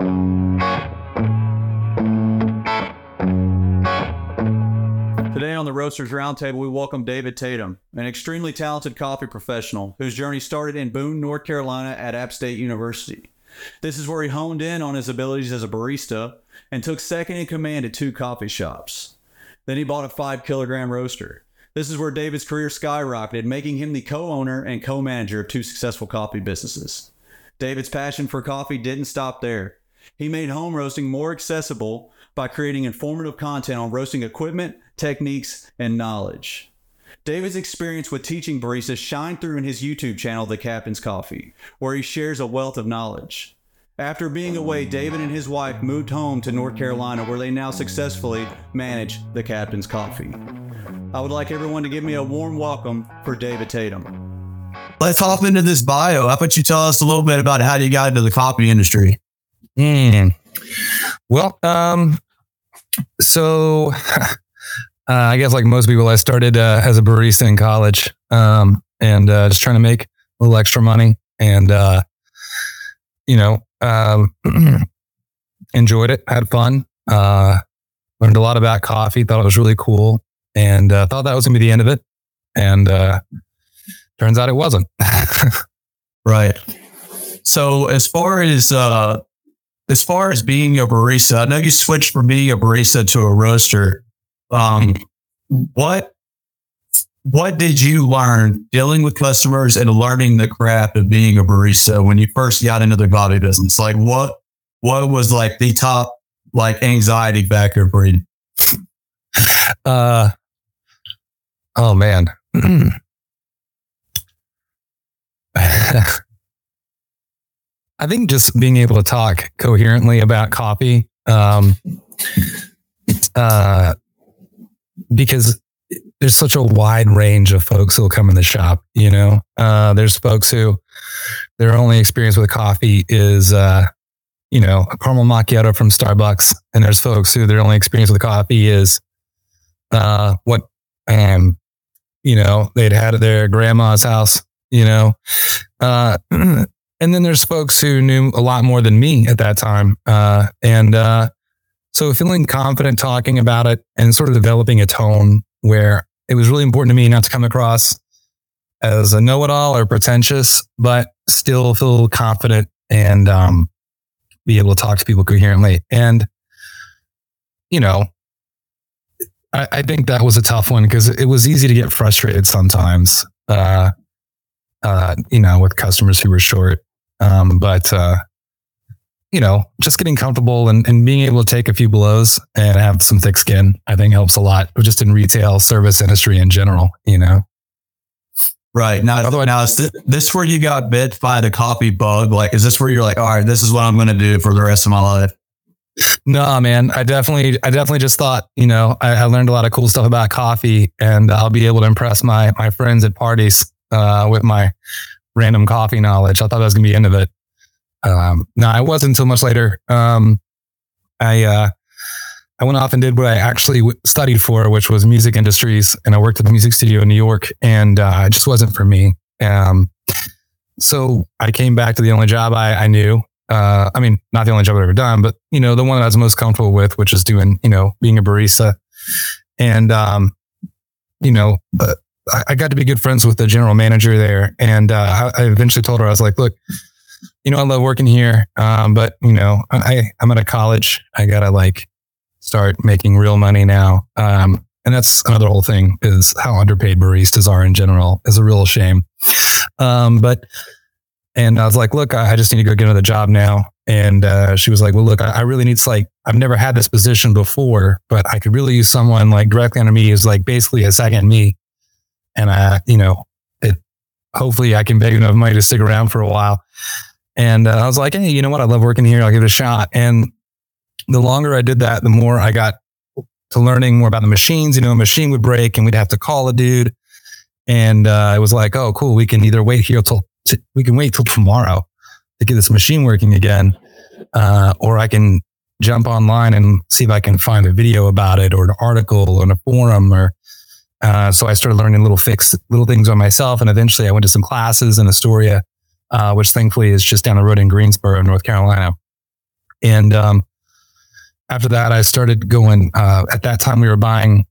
Today on the Roasters Roundtable, we welcome David Tatum, an extremely talented coffee professional whose journey started in Boone, North Carolina at App State University. This is where he honed in on his abilities as a barista and took second in command at two coffee shops. Then he bought a five kilogram roaster. This is where David's career skyrocketed, making him the co owner and co manager of two successful coffee businesses. David's passion for coffee didn't stop there. He made home roasting more accessible by creating informative content on roasting equipment, techniques, and knowledge. David's experience with teaching baristas shine through in his YouTube channel, The Captain's Coffee, where he shares a wealth of knowledge. After being away, David and his wife moved home to North Carolina, where they now successfully manage The Captain's Coffee. I would like everyone to give me a warm welcome for David Tatum. Let's hop into this bio. How about you tell us a little bit about how you got into the coffee industry? Mm. Well, um, so uh, I guess like most people, I started uh, as a barista in college, um, and uh, just trying to make a little extra money, and uh, you know, um, enjoyed it, had fun, uh, learned a lot about coffee, thought it was really cool, and uh, thought that was gonna be the end of it, and turns out it wasn't. right. So as far as uh, as far as being a barista, I know you switched from being a barista to a roaster. Um, what what did you learn dealing with customers and learning the craft of being a barista when you first got into the coffee business? Like what what was like the top like anxiety factor for you? Uh oh man. I think just being able to talk coherently about coffee, um, uh, because there's such a wide range of folks who will come in the shop. You know, uh, there's folks who their only experience with coffee is, uh, you know, a caramel macchiato from Starbucks, and there's folks who their only experience with coffee is uh, what, um, you know, they'd had at their grandma's house. You know, uh, and then there's folks who knew a lot more than me at that time. Uh, and uh, so feeling confident talking about it and sort of developing a tone where it was really important to me not to come across as a know-it-all or pretentious, but still feel confident and um, be able to talk to people coherently. And you know, I, I think that was a tough one because it was easy to get frustrated sometimes. Uh, uh, you know, with customers who were short. Um, but, uh, you know, just getting comfortable and, and being able to take a few blows and have some thick skin, I think helps a lot, just in retail service industry in general, you know? Right. Now, Otherwise, now is this, this where you got bit by the coffee bug? Like, is this where you're like, all right, this is what I'm going to do for the rest of my life? No, man. I definitely, I definitely just thought, you know, I, I, learned a lot of cool stuff about coffee, and I'll be able to impress my my friends at parties uh, with my random coffee knowledge. I thought that was gonna be the end of it. Um, no, it wasn't until much later. Um, I uh, I went off and did what I actually w- studied for, which was music industries, and I worked at the music studio in New York, and uh, it just wasn't for me. Um, so I came back to the only job I, I knew. Uh, I mean, not the only job I've ever done, but you know, the one that I was most comfortable with, which is doing, you know, being a barista. And um, you know, uh, I got to be good friends with the general manager there, and uh, I eventually told her I was like, "Look, you know, I love working here, um, but you know, I I'm at a college. I gotta like start making real money now." Um, and that's another whole thing is how underpaid baristas are in general is a real shame. Um, but and I was like, "Look, I, I just need to go get another job now." And uh, she was like, "Well, look, I, I really need to like I've never had this position before, but I could really use someone like directly under me is like basically a second me." And I, you know, it, hopefully I can beg enough money to stick around for a while. And uh, I was like, hey, you know what? I love working here. I'll give it a shot. And the longer I did that, the more I got to learning more about the machines. You know, a machine would break and we'd have to call a dude. And uh, it was like, oh, cool. We can either wait here till t- we can wait till tomorrow to get this machine working again, uh, or I can jump online and see if I can find a video about it or an article or a forum or uh, so I started learning little fix little things on myself, and eventually I went to some classes in Astoria, uh, which thankfully is just down the road in Greensboro, North Carolina. And um, after that, I started going. Uh, at that time, we were buying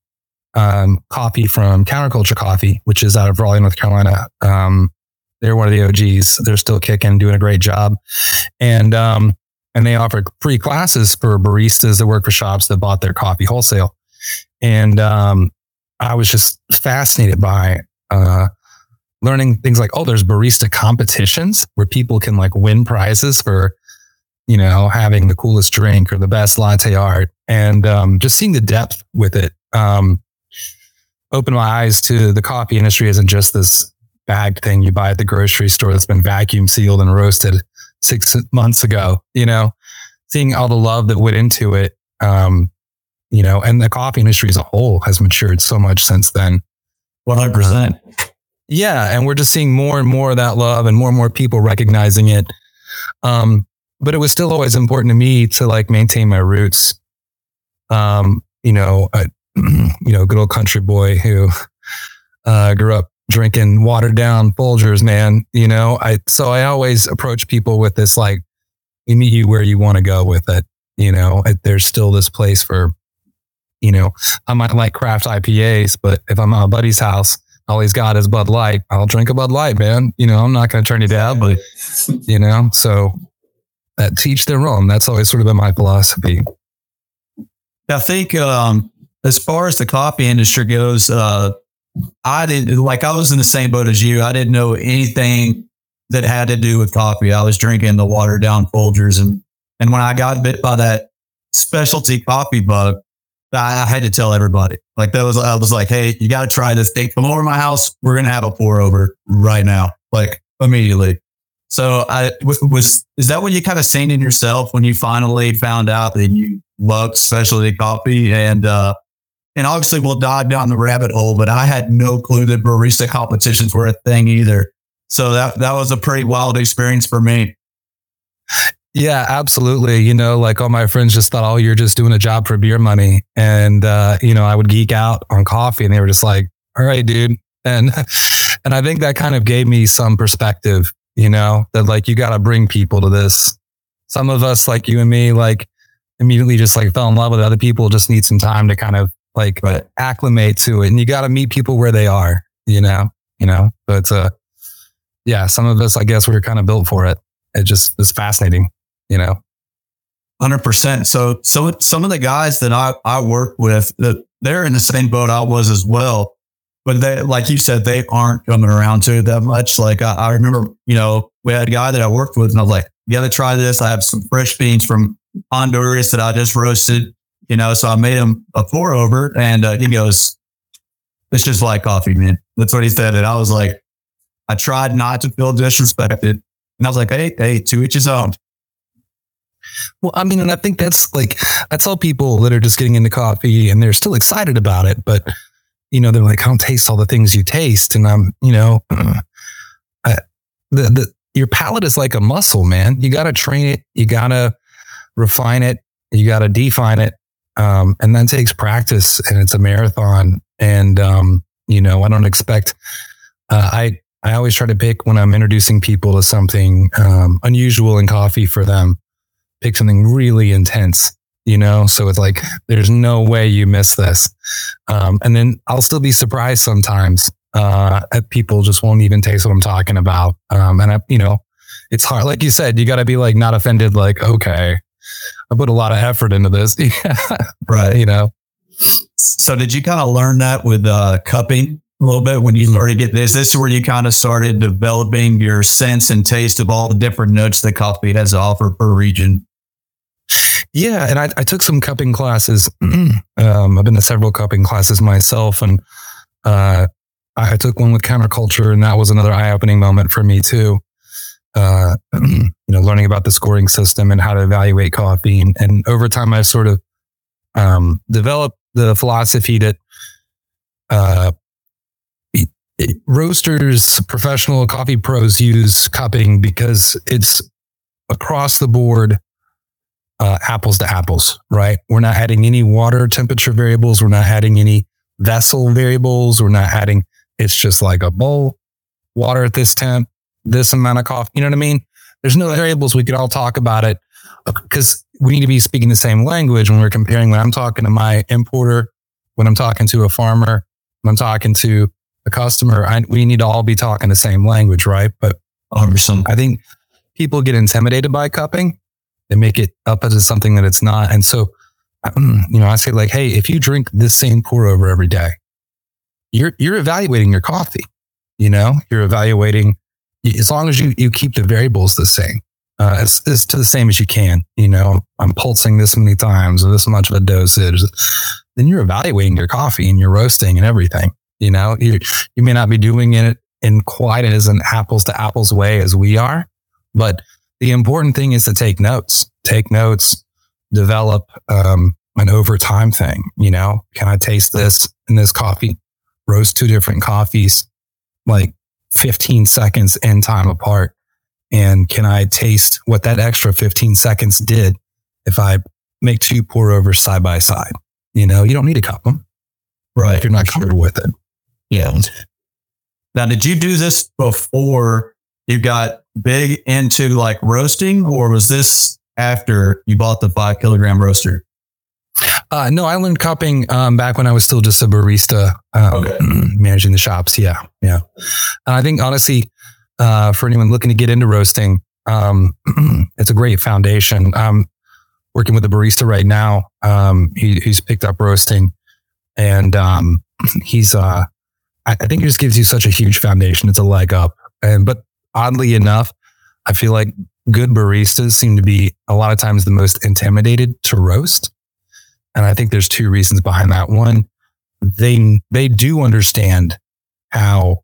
um, coffee from Counterculture Coffee, which is out of Raleigh, North Carolina. Um, they're one of the OGs. They're still kicking, doing a great job, and um, and they offered free classes for baristas that work for shops that bought their coffee wholesale. And um, I was just fascinated by uh, learning things like, oh, there's barista competitions where people can like win prizes for, you know, having the coolest drink or the best latte art, and um, just seeing the depth with it. Um, opened my eyes to the coffee industry isn't just this bagged thing you buy at the grocery store that's been vacuum sealed and roasted six months ago, you know, seeing all the love that went into it. Um, you know, and the coffee industry as a whole has matured so much since then. 100%. Yeah. And we're just seeing more and more of that love and more and more people recognizing it. Um, but it was still always important to me to like maintain my roots. Um, you know, a, you know, good old country boy who, uh, grew up drinking watered down Folgers, man. You know, I so I always approach people with this like, we meet you where you want to go with it. You know, there's still this place for, you know, I might like craft IPAs, but if I'm at a buddy's house, all he's got is Bud Light. I'll drink a Bud Light, man. You know, I'm not going to turn you down, but you know, so that teach their own. That's always sort of been my philosophy. I think um, as far as the coffee industry goes, uh, I didn't like I was in the same boat as you. I didn't know anything that had to do with coffee. I was drinking the watered down Folgers and and when I got bit by that specialty coffee bug, I, I had to tell everybody. Like that was I was like, hey, you got to try this. thing. come over to my house. We're gonna have a pour over right now, like immediately. So I was, was is that what you kind of seen in yourself when you finally found out that you loved specialty coffee and uh, and obviously we'll dive down the rabbit hole, but I had no clue that barista competitions were a thing either. So that that was a pretty wild experience for me. Yeah, absolutely. You know, like all my friends just thought, oh, you're just doing a job for beer money. And uh, you know, I would geek out on coffee and they were just like, all right, dude. And and I think that kind of gave me some perspective, you know, that like you gotta bring people to this. Some of us, like you and me, like immediately just like fell in love with other people, just need some time to kind of like right. acclimate to it. And you got to meet people where they are, you know, you know, but, uh, yeah, some of us, I guess we're kind of built for it. It just is fascinating, you know? Hundred percent. So, so some of the guys that I, I work with, that they're in the same boat I was as well. But they, like you said, they aren't coming around to it that much. Like I, I remember, you know, we had a guy that I worked with, and I was like, "You got to try this." I have some fresh beans from Honduras that I just roasted you know, so I made him a pour over and uh, he goes, it's just like coffee, man. That's what he said. And I was like, I tried not to feel disrespected. And I was like, hey, hey, to each his own. Well, I mean, and I think that's like, that's all people that are just getting into coffee and they're still excited about it. But, you know, they're like, I don't taste all the things you taste. And I'm, you know, I, the, the, your palate is like a muscle, man. You got to train it. You got to refine it. You got to define it. Um, and that takes practice and it's a marathon. And, um, you know, I don't expect, uh, I, I always try to pick when I'm introducing people to something, um, unusual in coffee for them, pick something really intense, you know? So it's like, there's no way you miss this. Um, and then I'll still be surprised sometimes, uh, people just won't even taste what I'm talking about. Um, and I, you know, it's hard. Like you said, you got to be like not offended, like, okay, I put a lot of effort into this. right. You know. So did you kind of learn that with uh, cupping a little bit when you started to get this? This is where you kind of started developing your sense and taste of all the different notes that coffee has to offer per region. Yeah, and I, I took some cupping classes. um, I've been to several cupping classes myself, and uh, I took one with counterculture, and that was another eye-opening moment for me too uh, you know, learning about the scoring system and how to evaluate coffee. And, and over time, I sort of um, developed the philosophy that uh, roasters, professional coffee pros use cupping because it's across the board uh, apples to apples, right? We're not adding any water temperature variables. We're not adding any vessel variables. We're not adding, it's just like a bowl, water at this temp, this amount of coffee. You know what I mean? There's no variables. We could all talk about it. because we need to be speaking the same language when we're comparing when I'm talking to my importer, when I'm talking to a farmer, when I'm talking to a customer, I, we need to all be talking the same language, right? But 100%. I think people get intimidated by cupping. They make it up as something that it's not. And so, you know, I say like, hey, if you drink this same pour over every day, you're you're evaluating your coffee. You know, you're evaluating as long as you you keep the variables the same, uh, as, as to the same as you can. You know, I'm pulsing this many times or this much of a dosage. Then you're evaluating your coffee and your roasting and everything. You know, you you may not be doing it in quite as an apples to apples way as we are, but the important thing is to take notes. Take notes, develop um, an over time thing. You know, can I taste this in this coffee? Roast two different coffees, like 15 seconds in time apart. And can I taste what that extra 15 seconds did if I make two pour overs side by side? You know, you don't need to cup them. Right. If you're not comfortable with it. Yeah. Now, did you do this before you got big into like roasting, or was this after you bought the five kilogram roaster? Uh, no, I learned cupping um, back when I was still just a barista, um, Okay. managing the shops. Yeah, yeah. And I think honestly, uh, for anyone looking to get into roasting, um, it's a great foundation. I'm working with a barista right now. Um, he, he's picked up roasting, and um, he's. Uh, I, I think it just gives you such a huge foundation. It's a leg up, and but oddly enough, I feel like good baristas seem to be a lot of times the most intimidated to roast. And I think there's two reasons behind that. One, they they do understand how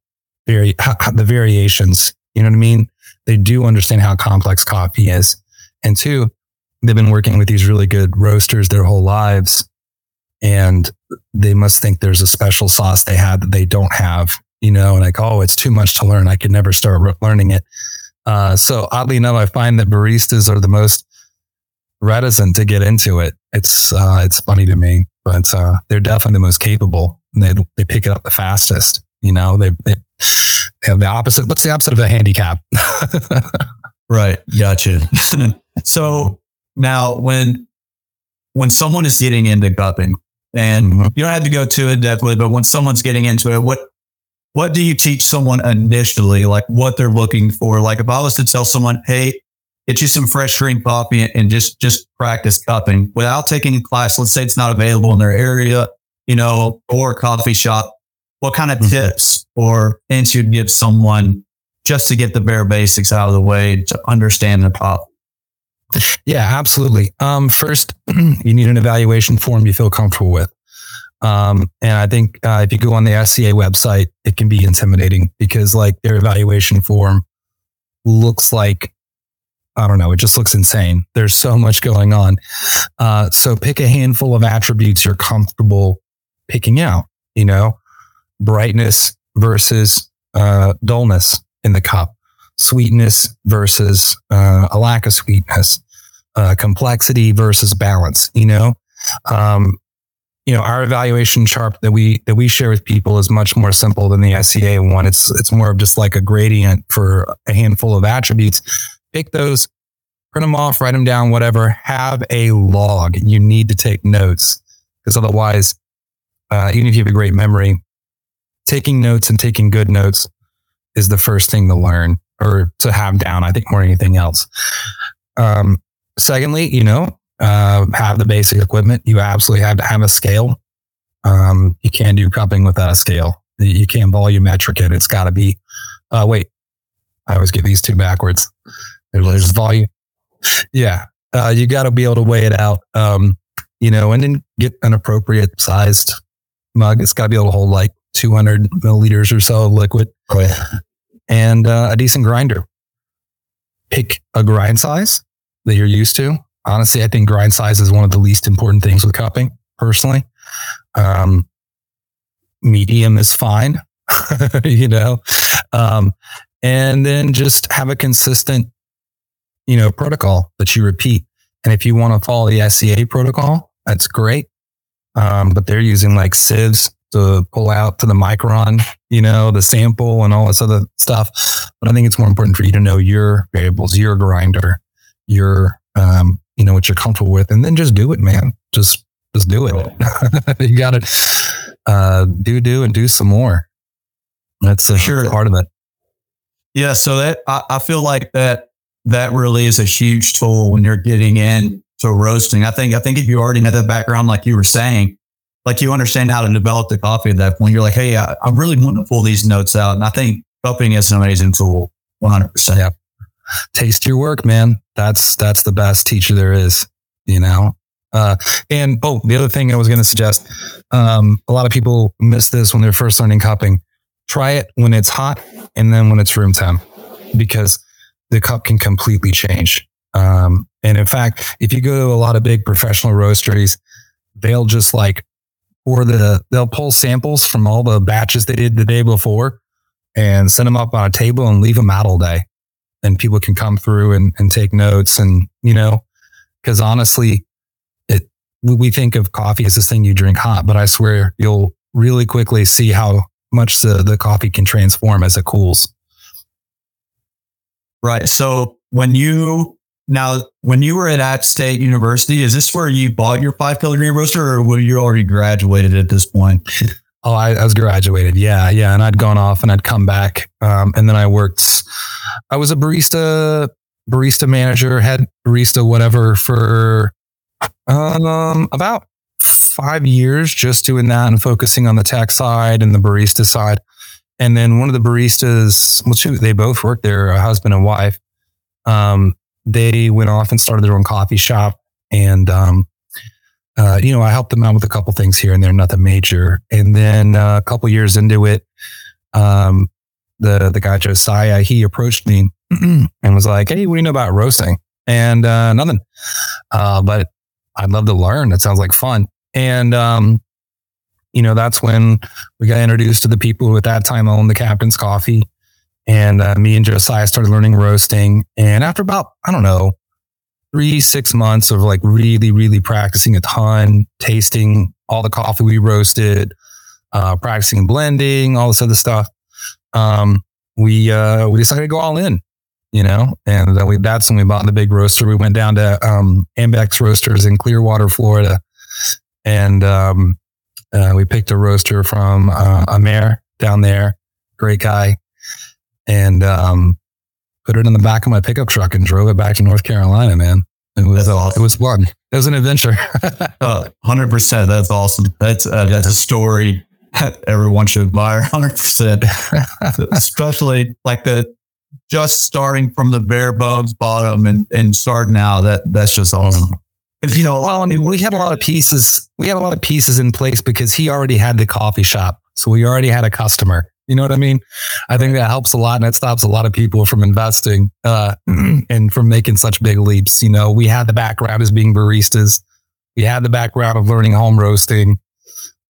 very how, how the variations. You know what I mean? They do understand how complex coffee is. And two, they've been working with these really good roasters their whole lives, and they must think there's a special sauce they have that they don't have. You know, and like, oh, it's too much to learn. I could never start re- learning it. Uh, so oddly enough, I find that baristas are the most reticent to get into it. It's uh, it's funny to me, but uh, they're definitely the most capable. And they they pick it up the fastest. You know, they they have the opposite. What's the opposite of a handicap? Right. Gotcha. so now when when someone is getting into cupping, and Mhm. you don't have to go too in it, but when someone's getting into it, what what do you teach someone initially? Like what they're looking for? Like if I was to tell someone, hey, get you some fresh green coffee and just just practice cupping without taking a class. Let's say it's not available in their area, you know, or a coffee shop. What kind of Mhm. tips or hints you'd give someone just to get the bare basics out of the way to understand the pop? Yeah, absolutely. Um, first, you need an evaluation form you feel comfortable with. Um, and I think uh, if you go on the SCA website, it can be intimidating because like their evaluation form looks like, I don't know, it just looks insane. There's so much going on. Uh, so pick a handful of attributes you're comfortable picking out, you know, brightness versus uh, dullness in the cup, sweetness versus uh, a lack of sweetness, uh, complexity versus balance. You know, um, you know, our evaluation chart that we that we share with people is much more simple than the SCA one. It's it's more of just like a gradient for a handful of attributes. Pick those, print them off, write them down, whatever. Have a log. You need to take notes because otherwise, uh, even if you have a great memory, taking notes and taking good notes is the first thing to learn or to have down. I think more than anything else. Um, secondly, you know, uh, have the basic equipment. You absolutely have to have a scale. Um, you can't do cupping without a scale. You can't volumetric it. It's got to be. Uh, wait, I always get these two backwards. There's, volume. Yeah, uh, you got to be able to weigh it out. Um, you know, and then get an appropriate sized mug. It's got to be able to hold like 200 milliliters or so of liquid Right. and uh, a decent grinder. Pick a grind size that you're used to. Honestly, I think grind size is one of the least important things with cupping, personally. Um, medium is fine, you know, um, and then just have a consistent, you know, protocol that you repeat. And if you want to follow the SCA protocol, that's great. Um, but they're using like sieves to pull out to the micron, you know, the sample and all this other stuff. But I think it's more important for you to know your variables, your grinder, your um, you know, what you're comfortable with, and then just do it, man. Just, just do it. you got to uh, do, do, and do some more. That's a sure part of it. Yeah. So that I, I feel like that that really is a huge tool when you're getting in to roasting. I think I think if you already have that background, like you were saying, like you understand how to develop the coffee at that point, you're like, hey, I, I really want to pull these notes out. And I think cupping is an amazing tool. 100%. Yeah. Taste your work, man. That's that's the best teacher there is, you know. Uh, and oh, the other thing I was going to suggest, um, a lot of people miss this when they're first learning cupping. Try it when it's hot and then when it's room temp, because the cup can completely change. Um, and in fact, if you go to a lot of big professional roasteries, they'll just like pour the, they'll pull samples from all the batches they did the day before and send them up on a table and leave them out all day. And people can come through and, and take notes. And, you know, because honestly, it, we think of coffee as this thing you drink hot, but I swear you'll really quickly see how much the, the coffee can transform as it cools. Right. So when you now when you were at App State University, is this where you bought your five kilogram roaster, or were you already graduated at this point? Oh, I, I, was graduated. Yeah, yeah, and I'd gone off and I'd come back, um, and then I worked. I was a barista, barista manager, head barista, whatever, for um, about five years, just doing that and focusing on the tech side and the barista side. And then one of the baristas, well, shoot, they both worked there, a husband and wife. Um, they went off and started their own coffee shop, and um, uh, you know, I helped them out with a couple things here and there, nothing major. And then uh, a couple years into it, um, the the guy Josiah he approached me and was like, "Hey, what do you know about roasting?" And uh, nothing, uh, but I'd love to learn. It sounds like fun. And um, you know, that's when we got introduced to the people who at that time owned the Captain's Coffee. And uh, me and Josiah started learning roasting. And after about, I don't know, three, six months of like really, really practicing a ton, tasting all the coffee we roasted, uh, practicing blending, all this other stuff. Um, we, uh, we decided to go all in, you know, and we, that's when we bought the big roaster. We went down to, um, Ambex roasters in Clearwater, Florida. And, um, uh, we picked a roaster from, uh, Amer down there. Great guy. And, um, put it in the back of my pickup truck and drove it back to North Carolina, man. It was, awesome. it was fun. It was an adventure. uh, 100%. That's awesome. That's, uh, that's a story everyone should admire 100%. Especially like the just starting from the bare bones bottom and, and starting out. That That's just awesome. You know, well, I mean, we had a lot of pieces. We had a lot of pieces in place because he already had the coffee shop. So we already had a customer. You know what I mean? I think that helps a lot and it stops a lot of people from investing uh, and from making such big leaps. You know, we had the background as being baristas. We had the background of learning home roasting.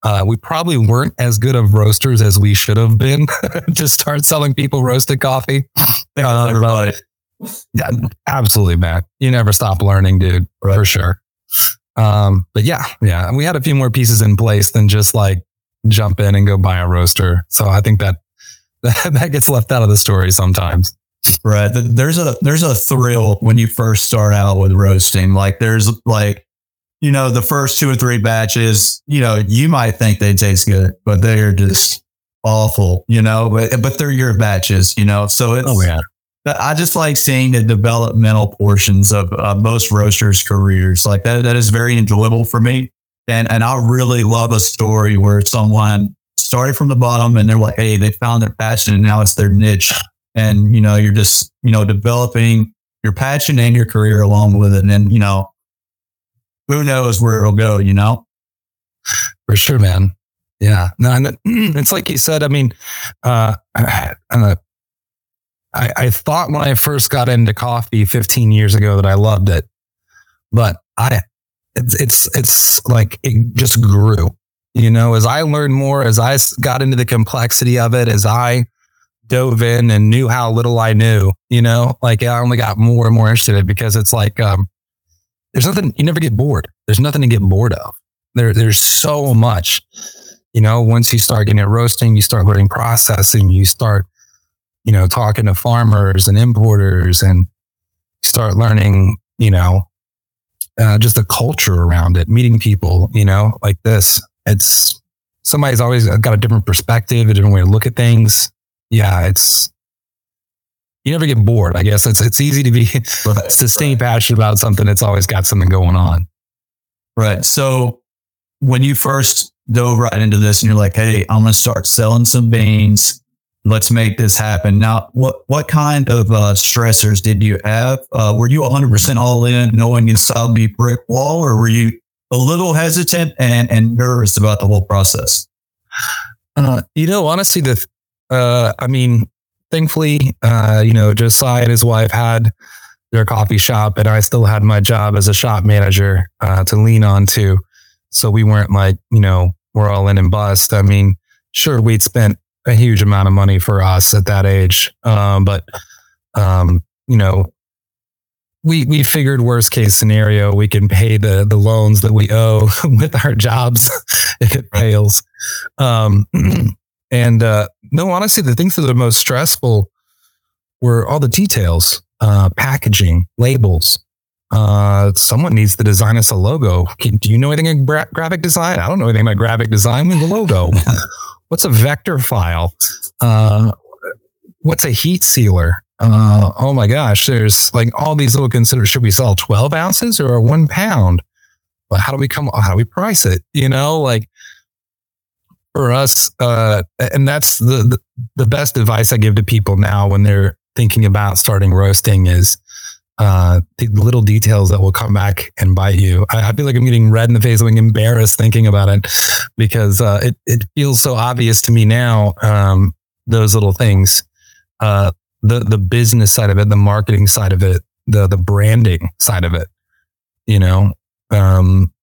Uh, we probably weren't as good of roasters as we should have been to start selling people roasted coffee. yeah, yeah, absolutely, man. You never stop learning, dude, right. for sure. Um, but yeah, yeah, we had a few more pieces in place than just like jump in and go buy a roaster. So I think that that gets left out of the story sometimes. Right. There's a there's a thrill when you first start out with roasting. Like there's like, you know, the first two or three batches, you know, you might think they taste good, but they're just awful, you know, but but they're your batches, you know. So it's oh yeah. I just like seeing the developmental portions of uh, most roasters' careers. Like that, that is very enjoyable for me. And, and I really love a story where someone started from the bottom and they're like, Hey, they found their passion and now it's their niche. And, you know, you're just, you know, developing your passion and your career along with it. And then, you know, who knows where it'll go, you know? For sure, man. Yeah. No, and it's like you said, I mean, uh, I, I thought when I first got into coffee 15 years ago that I loved it, but I, it's it's it's like it just grew. You know, as I learned more, as I got into the complexity of it, as I dove in and knew how little I knew, you know, like I only got more and more interested in it because it's like um, there's nothing you never get bored. There's nothing to get bored of. There there's so much. You know, once you start getting it roasting, you start learning processing, you start, you know, talking to farmers and importers and start learning, you know, uh, just the culture around it, meeting people, you know, like this. It's somebody's always got a different perspective, a different way to look at things. Yeah, it's you never get bored. I guess it's it's easy to be to stay passionate about something that's always got something going on. Right. So when you first dove right into this and you're like, hey, I'm going to start selling some beans. Let's make this happen. Now, what, what kind of uh, stressors did you have? Uh, were you 100% all in, knowing saw the brick wall, or were you a little hesitant and, and nervous about the whole process? Uh, you know, honestly, the, uh, I mean, thankfully, uh, you know, Josiah and his wife had their coffee shop, and I still had my job as a shop manager uh, to lean on to. So we weren't like, you know, we're all in and bust. I mean, sure, we'd spent a huge amount of money for us at that age, um, but um, you know, we we figured worst case scenario, we can pay the the loans that we owe with our jobs if it fails. Um, and uh, no, honestly, the things that are most stressful were all the details, uh, packaging, labels. Uh, someone needs to design us a logo. Can, do you know anything about graphic design? I don't know anything about graphic design with the logo. what's a vector file? Uh, what's a heat sealer? Uh, oh my gosh, there's like all these little consider. Should we sell 12 ounces or one pound? Well, how do we come? How do we price it? You know, like for us, uh, and that's the, the, the best advice I give to people now when they're thinking about starting roasting is uh, the little details that will come back and bite you. I, I, feel like I'm getting red in the face, I'm embarrassed thinking about it because uh, it it feels so obvious to me now. Um, those little things, uh, the the business side of it, the marketing side of it, the the branding side of it. You know, um,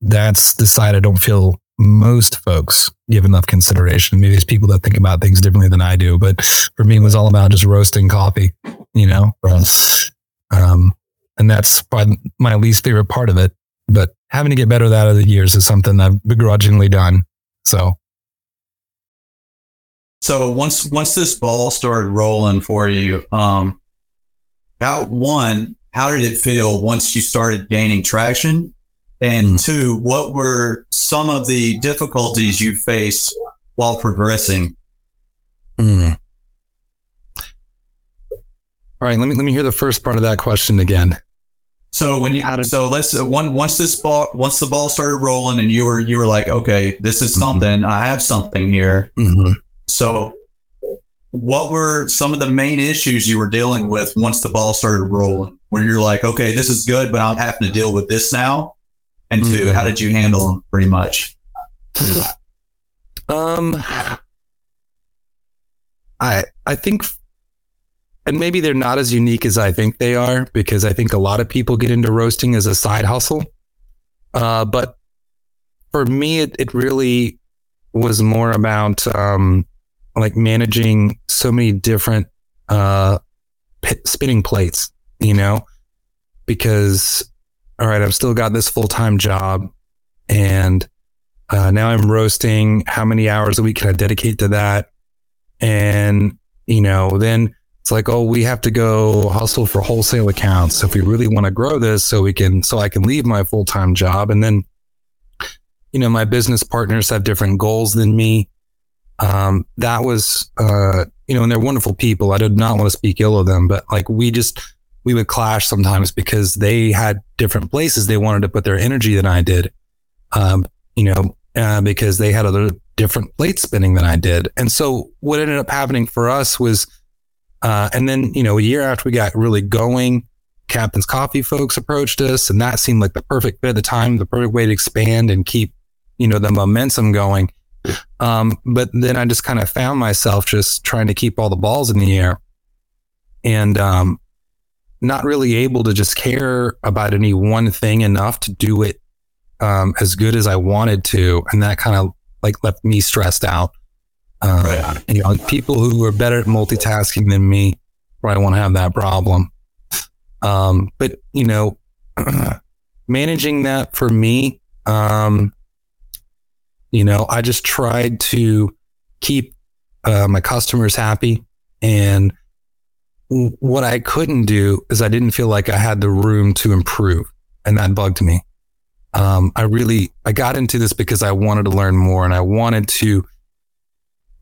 that's the side I don't feel most folks give enough consideration. Maybe there's people that think about things differently than I do, but for me, it was all about just roasting coffee, you know? Um, and that's probably my least favorite part of it. But having to get better at that over the years is something I've begrudgingly done. So. So once once this ball started rolling for you, um, how one, how did it feel once you started gaining traction? And mm. two, what were some of the difficulties you faced while progressing? Mm. All right, let me let me hear the first part of that question again. So when you so let's uh, one once this ball once the ball started rolling and you were you were like okay this is mm-hmm. something mm-hmm. I have something here. Mm-hmm. So what were some of the main issues you were dealing with once the ball started rolling? Where you're like okay this is good but I'm having to deal with this now and 2 mm-hmm. how did you handle them pretty much um i i think and maybe they're not as unique as i think they are because i think a lot of people get into roasting as a side hustle uh, but for me it, it really was more about um, like managing so many different uh, p- spinning plates you know because all right, I've still got this full time job and uh, now I'm roasting. How many hours a week can I dedicate to that? And, you know, then it's like, oh, we have to go hustle for wholesale accounts if we really want to grow this so we can, so I can leave my full time job. And then, you know, my business partners have different goals than me. Um, that was, uh, you know, and they're wonderful people. I did not want to speak ill of them, but like we just, we would clash sometimes because they had different places they wanted to put their energy than I did. Um, you know, uh, because they had other different plate spinning than I did. And so what ended up happening for us was, uh, and then, you know, a year after we got really going, Captain's Coffee folks approached us and that seemed like the perfect fit at the time, the perfect way to expand and keep, you know, the momentum going. Um, but then I just kind of found myself just trying to keep all the balls in the air. And, um, not really able to just care about any one thing enough to do it um, as good as I wanted to, and that kind of like left me stressed out. Uh, right. You know, people who are better at multitasking than me probably won't want to have that problem. Um, but you know, managing that for me, um, you know, I just tried to keep uh, my customers happy and what I couldn't do is I didn't feel like I had the room to improve. and that bugged me. Um, I really I got into this because I wanted to learn more and I wanted to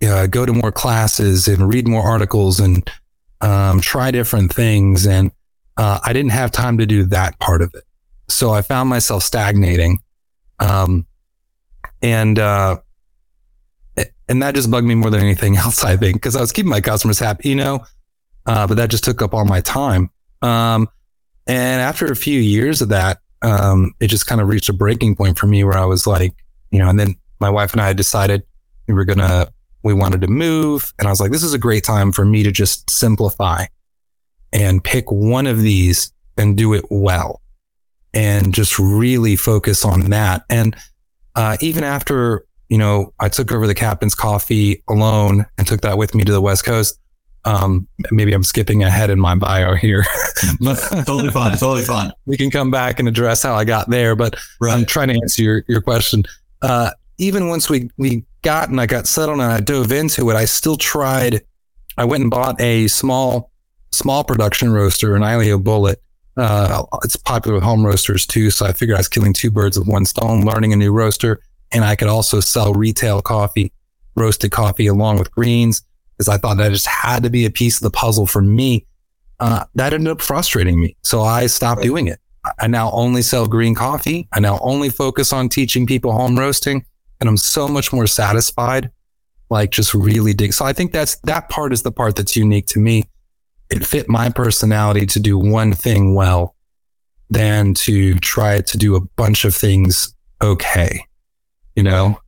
uh, go to more classes and read more articles and um, try different things. And uh, I didn't have time to do that part of it, so I found myself stagnating. Um, and uh, and that just bugged me more than anything else. I think because I was keeping my customers happy, you know, uh, but that just took up all my time. Um, and after a few years of that, um, it just kind of reached a breaking point for me where I was like, you know, and then my wife and I decided we were gonna, we wanted to move, and I was like, this is a great time for me to just simplify and pick one of these and do it well, and just really focus on that. And uh, even after you know, I took over the captain's coffee alone and took that with me to the West Coast. Um, maybe I'm skipping ahead in my bio here. but totally fine. Totally fine. We can come back and address how I got there, but right. I'm trying to answer your, your question. Uh, even once we, we got and I got settled and I dove into it, I still tried. I went and bought a small, small production roaster, an Aillio Bullet. Uh, it's popular with home roasters too. So I figured I was killing two birds with one stone, learning a new roaster and I could also sell retail coffee, roasted coffee along with greens, because I thought that just had to be a piece of the puzzle for me. Uh, that ended up frustrating me. So I stopped doing it. I now only sell green coffee. I now only focus on teaching people home roasting. And I'm so much more satisfied, like just really dig. So I think that's that part is the part that's unique to me. It fit my personality to do one thing well than to try to do a bunch of things okay you know?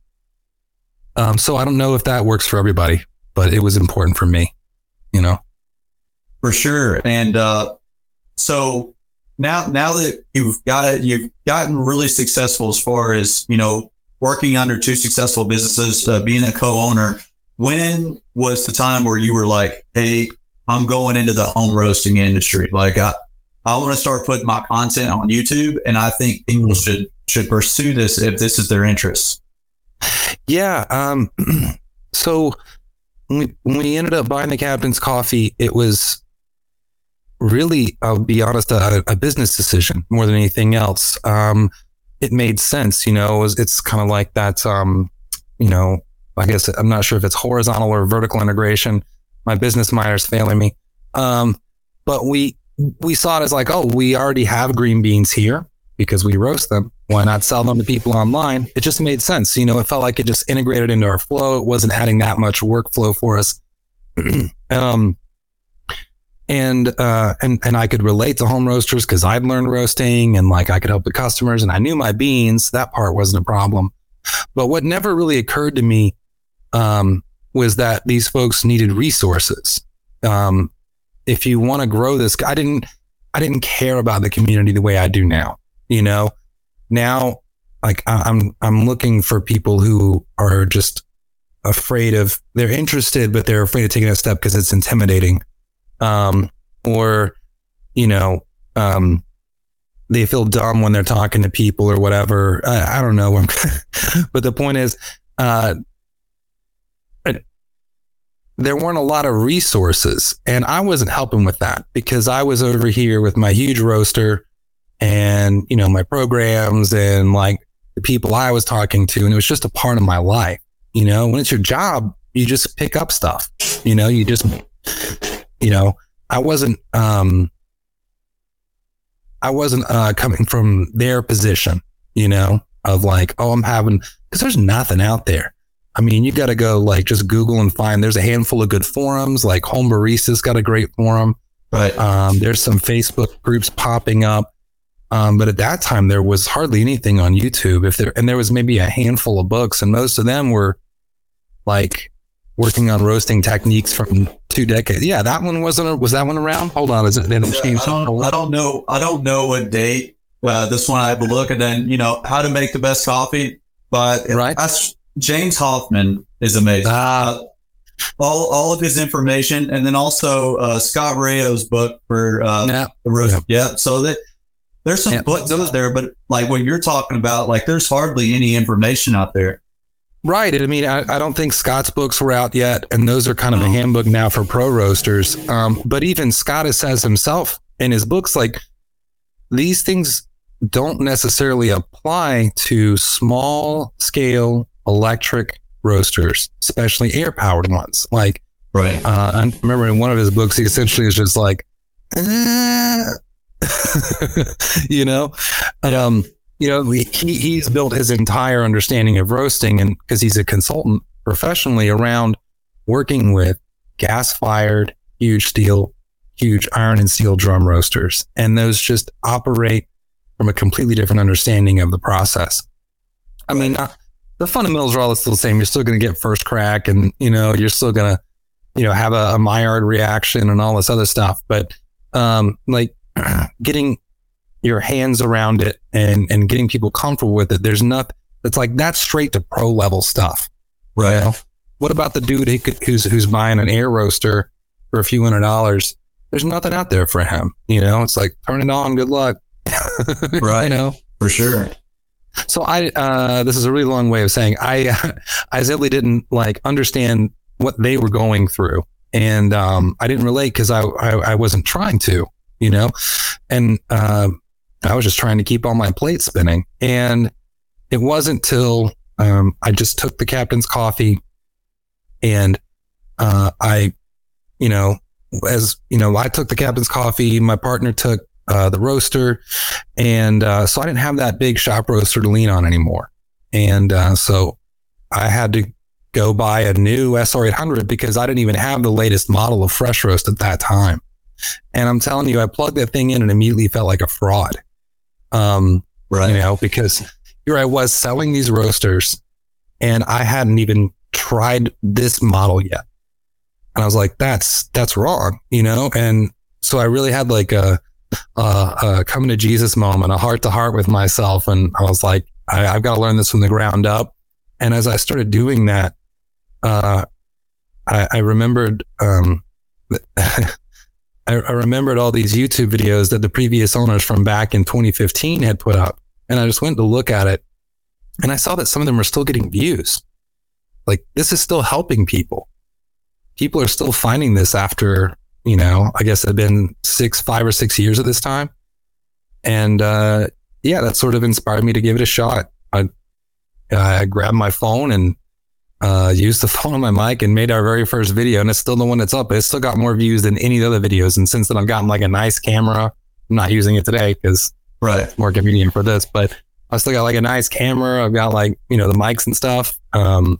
Um, so I don't know if that works for everybody, but it was important for me, you know? For sure. And, uh, so now, now that you've got it, you've gotten really successful as far as, you know, working under two successful businesses, uh, being a co-owner, when was the time where you were like, Hey, I'm going into the home roasting industry. Like I, I want to start putting my content on YouTube and I think people should should pursue this if this is their interest? Yeah. Um, so when we, we ended up buying the captain's coffee, it was really, I'll be honest, a, a business decision more than anything else. Um, it made sense, you know, it was, it's kind of like that, um, you know, I guess I'm not sure if it's horizontal or vertical integration. My business minor is failing me. Um, but we, we saw it as like, oh, we already have green beans here because we roast them. Why not sell them to people online? It just made sense. You know, it felt like it just integrated into our flow. It wasn't adding that much workflow for us. um, and uh, and and I could relate to home roasters because I'd learned roasting and like I could help the customers and I knew my beans. That part wasn't a problem. But what never really occurred to me um, was that these folks needed resources. Um, if you want to grow this, I didn't I didn't care about the community the way I do now you know now like i'm i'm looking for people who are just afraid of they're interested but they're afraid of taking a step because it's intimidating um or you know um they feel dumb when they're talking to people or whatever i, I don't know but the point is uh there weren't a lot of resources and i wasn't helping with that because i was over here with my huge roaster and, you know, my programs and like the people I was talking to. And it was just a part of my life. You know, when it's your job, you just pick up stuff. You know, you just, you know, I wasn't, um, I wasn't uh, coming from their position, you know, of like, oh, I'm having, because there's nothing out there. I mean, you got to go like just Google and find. There's a handful of good forums, like Home Baristas got a great forum. Right. Um, there's some Facebook groups popping up. Um, but at that time, there was hardly anything on YouTube. If there, and there was maybe a handful of books, and most of them were like working on roasting techniques from two decades. Yeah, that one wasn't. A, Was that one around? Hold on, is it? I don't, I don't know. I don't know what date. Uh, this one I have to look, and then you know how to make the best coffee. But right, James Hoffmann is amazing. Ah. Uh, all, all of his information, and then also uh, Scott Rao's book for uh, yeah. the roast. Yeah. yeah. So that there's some yeah. books there, but like what you're talking about, like there's hardly any information out there. Right. I mean, I, I, don't think Scott's books were out yet, and those are kind of a handbook now for pro roasters. Um, but even Scott says himself in his books, like these things, don't necessarily apply to small scale electric roasters, especially air powered ones. Like, Right. uh, I remember in one of his books, he essentially is just like, "Eh." you know, um, you know, he, he's built his entire understanding of roasting and because he's a consultant professionally around working with gas fired, huge steel, huge iron and steel drum roasters. And those just operate from a completely different understanding of the process. I mean, uh, the fundamentals are all still the same. You're still going to get first crack and, you know, you're still going to, you know, have a, a Maillard reaction and all this other stuff. But, um, like getting your hands around it and, and getting people comfortable with it, there's nothing that's like, that's straight to pro level stuff. Right. You know? What about the dude who could, who's, who's buying an air roaster for a few hundred dollars? There's nothing out there for him. You know, it's like, turn it on. Good luck. Right. you know? For sure. So I, uh, this is a really long way of saying I, I simply didn't like understand what they were going through, and um, I didn't relate because I, I, I wasn't trying to, you know, and um, I was just trying to keep all my plates spinning, and it wasn't till um, I just took the captain's coffee, and uh, I, you know, as you know, I took the captain's coffee. My partner took uh, the roaster, and uh, so I didn't have that big shop roaster to lean on anymore, and uh, so I had to go buy a new SR800 because I didn't even have the latest model of fresh roast at that time. And I'm telling you, I plugged that thing in and immediately felt like a fraud. Um, Right. you know, because here I was selling these roasters and I hadn't even tried this model yet. And I was like, that's, that's wrong, you know? And so I really had like a, a, a coming to Jesus moment, a heart to heart with myself. And I was like, I, I've got to learn this from the ground up. And as I started doing that, uh, I, I remembered, um, I, I remembered all these YouTube videos that the previous owners from back in 2015 had put up. And I just went to look at it and I saw that some of them are still getting views. Like this is still helping people. People are still finding this after, you know, I guess it had been six, five or six years at this time. And, uh, yeah, that sort of inspired me to give it a shot. I, I grabbed my phone and, uh, used the phone on my mic and made our very first video. And it's still the one that's up. It's still got more views than any of the other videos. And since then, I've gotten like a nice camera. I'm not using it today because Right. more convenient for this, but I still got like a nice camera. I've got like, you know, the mics and stuff. Um,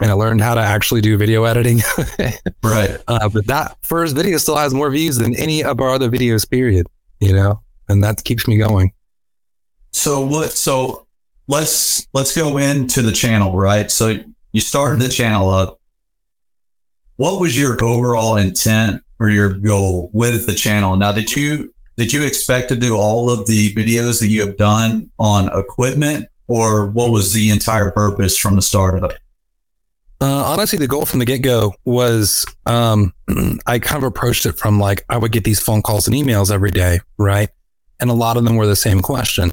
and I learned how to actually do video editing. Right. uh, but that first video still has more views than any of our other videos, period, you know, and that keeps me going. So what? So let's let's go into the channel, right? So you started the channel up. What was your overall intent or your goal with the channel? Now, did you did you expect to do all of the videos that you have done on equipment, or what was the entire purpose from the start of it? Uh, honestly, the goal from the get go was um, I kind of approached it from like I would get these phone calls and emails every day, right? And a lot of them were the same question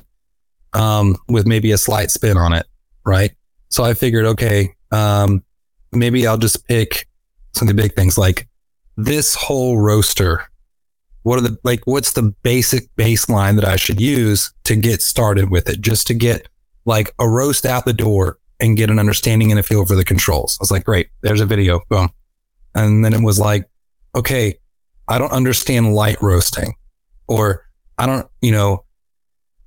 um, with maybe a slight spin on it, right? So I figured, okay, um, maybe I'll just pick some of the big things like this whole roaster. What are the like? What's the basic baseline that I should use to get started with it? Just to get like a roast out the door and get an understanding and a feel for the controls. I was like, great, there's a video. Boom. And then it was like, okay, I don't understand light roasting or I don't, you know,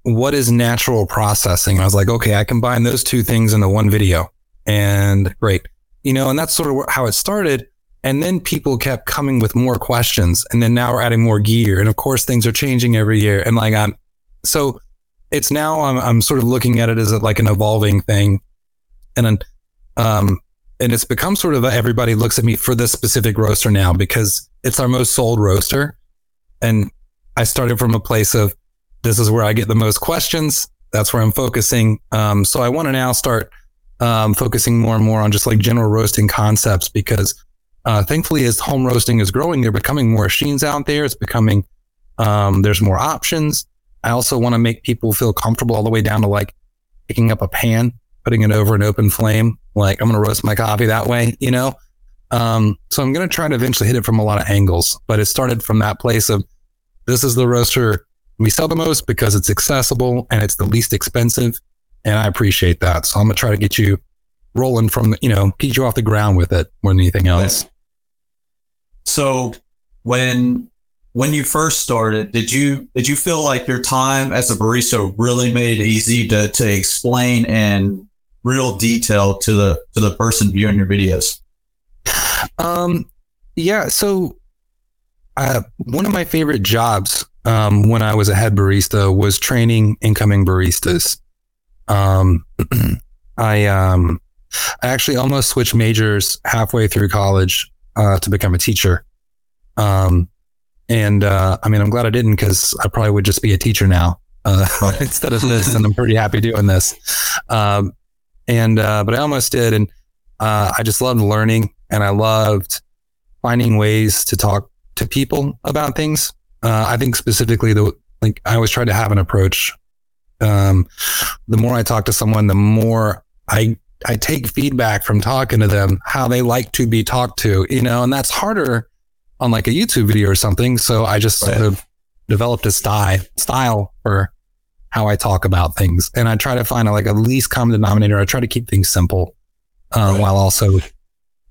what is natural processing? And I was like, okay, I combine those two things into one video and great, you know, and that's sort of how it started. And then people kept coming with more questions. And then now we're adding more gear. And of course, things are changing every year. And like, I'm so it's now I'm, I'm sort of looking at it as like an evolving thing and um and it's become sort of a, everybody looks at me for this specific roaster now because it's our most sold roaster and i started from a place of this is where i get the most questions that's where i'm focusing um so i want to now start um focusing more and more on just like general roasting concepts because uh thankfully as home roasting is growing there are becoming more machines out there it's becoming um there's more options i also want to make people feel comfortable all the way down to like picking up a pan putting it over an open flame. Like I'm going to roast my coffee that way, you know? Um, so I'm going to try to eventually hit it from a lot of angles, but it started from that place of this is the roaster we sell the most because it's accessible and it's the least expensive. And I appreciate that. So I'm going to try to get you rolling from, the, you know, get you off the ground with it more than anything else. So when when you first started, did you did you feel like your time as a barista really made it easy to to explain in real detail to the to the person viewing your videos? Um, yeah. So, uh, one of my favorite jobs um, when I was a head barista was training incoming baristas. Um, I um, I actually almost switched majors halfway through college uh, to become a teacher. Um, and uh, I mean, I'm glad I didn't because I probably would just be a teacher now uh, instead of this, and I'm pretty happy doing this. Um, and uh, but I almost did, and uh, I just loved learning, and I loved finding ways to talk to people about things. Uh, I think specifically the like I always try to have an approach. Um, the more I talk to someone, the more I I take feedback from talking to them, how they like to be talked to, you know, and that's harder on like a YouTube video or something. So I just right. sort of developed a style style for how I talk about things, and I try to find a, like a least common denominator. I try to keep things simple, uh, right. while also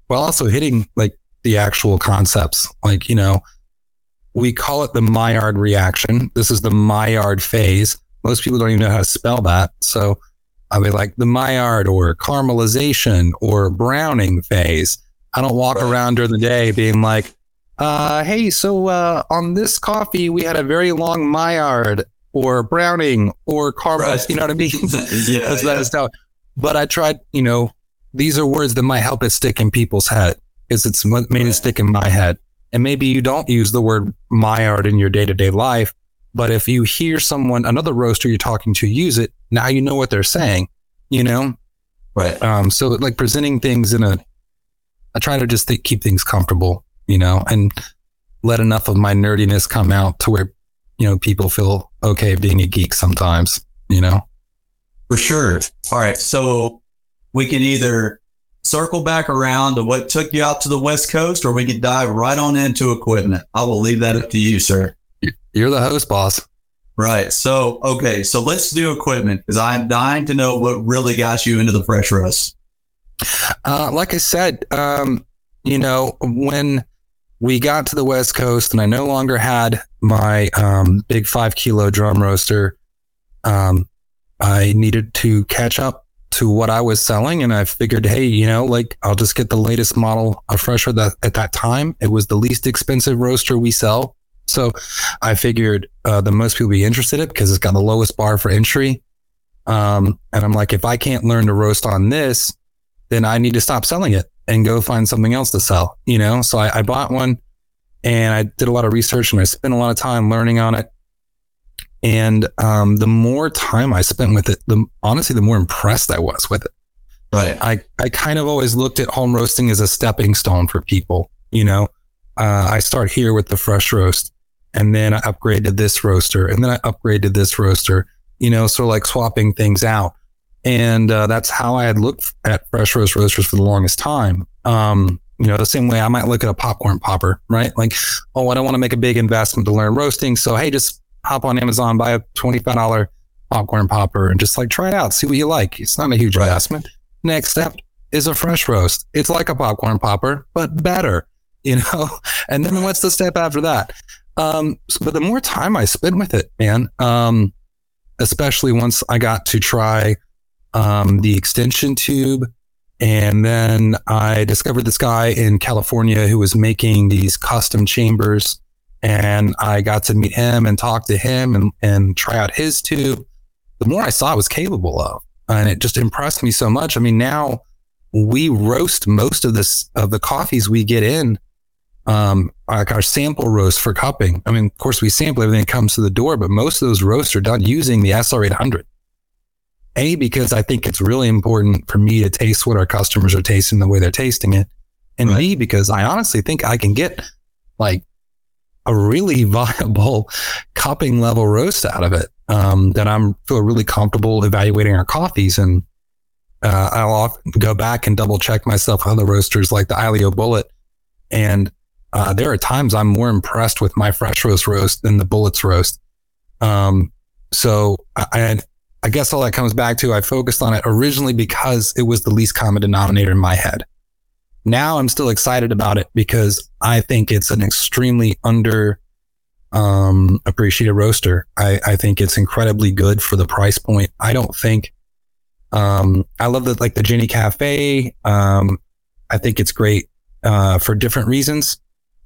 while also hitting like the actual concepts. Like you know, we call it the Maillard reaction. This is the Maillard phase. Most people don't even know how to spell that, so I mean, like the Maillard or caramelization or browning phase. I don't walk around during the day being like, uh, hey, so uh, on this coffee, we had a very long Maillard or Browning or Caramel. Right. You know what I mean? yeah, That's, yeah. But I tried, you know, these are words that might help it stick in people's head because it's what made right. it stick in my head. And maybe you don't use the word Maillard in your day to day life, but if you hear someone, another roaster you're talking to use it, now you know what they're saying, you know? Right. Um, so like presenting things in a, I try to just th- keep things comfortable you know, and let enough of my nerdiness come out to where, you know, people feel okay being a geek sometimes, you know? For sure. All right. So we can either circle back around to what took you out to the West Coast or we can dive right on into equipment. I will leave that up to you, sir. You're the host, boss. Right. So, okay. So let's do equipment because I'm dying to know what really got you into the fresh roast. Uh, like I said, um, you know, when we got to the West Coast and I no longer had my um, big five kilo drum roaster. Um, I needed to catch up to what I was selling. And I figured, hey, you know, like I'll just get the latest model of Fresher that at that time it was the least expensive roaster we sell. So I figured uh, the most people be interested in it because it's got the lowest bar for entry. Um, and I'm like, if I can't learn to roast on this, then I need to stop selling it and go find something else to sell, you know? So I, I bought one and I did a lot of research and I spent a lot of time learning on it. And um, the more time I spent with it, the honestly, the more impressed I was with it. Right. I, I kind of always looked at home roasting as a stepping stone for people. You know, uh, I start here with the fresh roast and then I upgraded this roaster and then I upgraded this roaster, you know, so like swapping things out. And uh, that's how I had looked at fresh roast roasters for the longest time. Um, you know, the same way I might look at a popcorn popper, right? Like, oh, I don't want to make a big investment to learn roasting. So, hey, just hop on Amazon, buy a $25 popcorn popper and just like try it out, see what you like. It's not a huge right. investment. Next step is a fresh roast. It's like a popcorn popper, but better, you know? And then what's the step after that? Um, but the more time I spent with it, man, um, especially once I got to try um, the extension tube. And then I discovered this guy in California who was making these custom chambers. And I got to meet him and talk to him and, and try out his tube. The more I saw it was capable of. And it just impressed me so much. I mean, now we roast most of this of the coffees we get in um, like our sample roast for cupping. I mean, of course, we sample everything that comes to the door, but most of those roasts are done using the SR800. A, because I think it's really important for me to taste what our customers are tasting the way they're tasting it. And right. B, because I honestly think I can get like a really viable cupping level roast out of it. Um, that I'm feel really comfortable evaluating our coffees. And uh, I'll often go back and double check myself on the roasters like the Aillio Bullet. And uh, there are times I'm more impressed with my fresh roast roast than the Bullets roast. Um, so I, I guess all that comes back to I focused on it originally because it was the least common denominator in my head. Now I'm still excited about it because I think it's an extremely under um, appreciated roaster. I, I think it's incredibly good for the price point. I don't think um, I love the like the Gene Cafe. Um, I think it's great uh, for different reasons.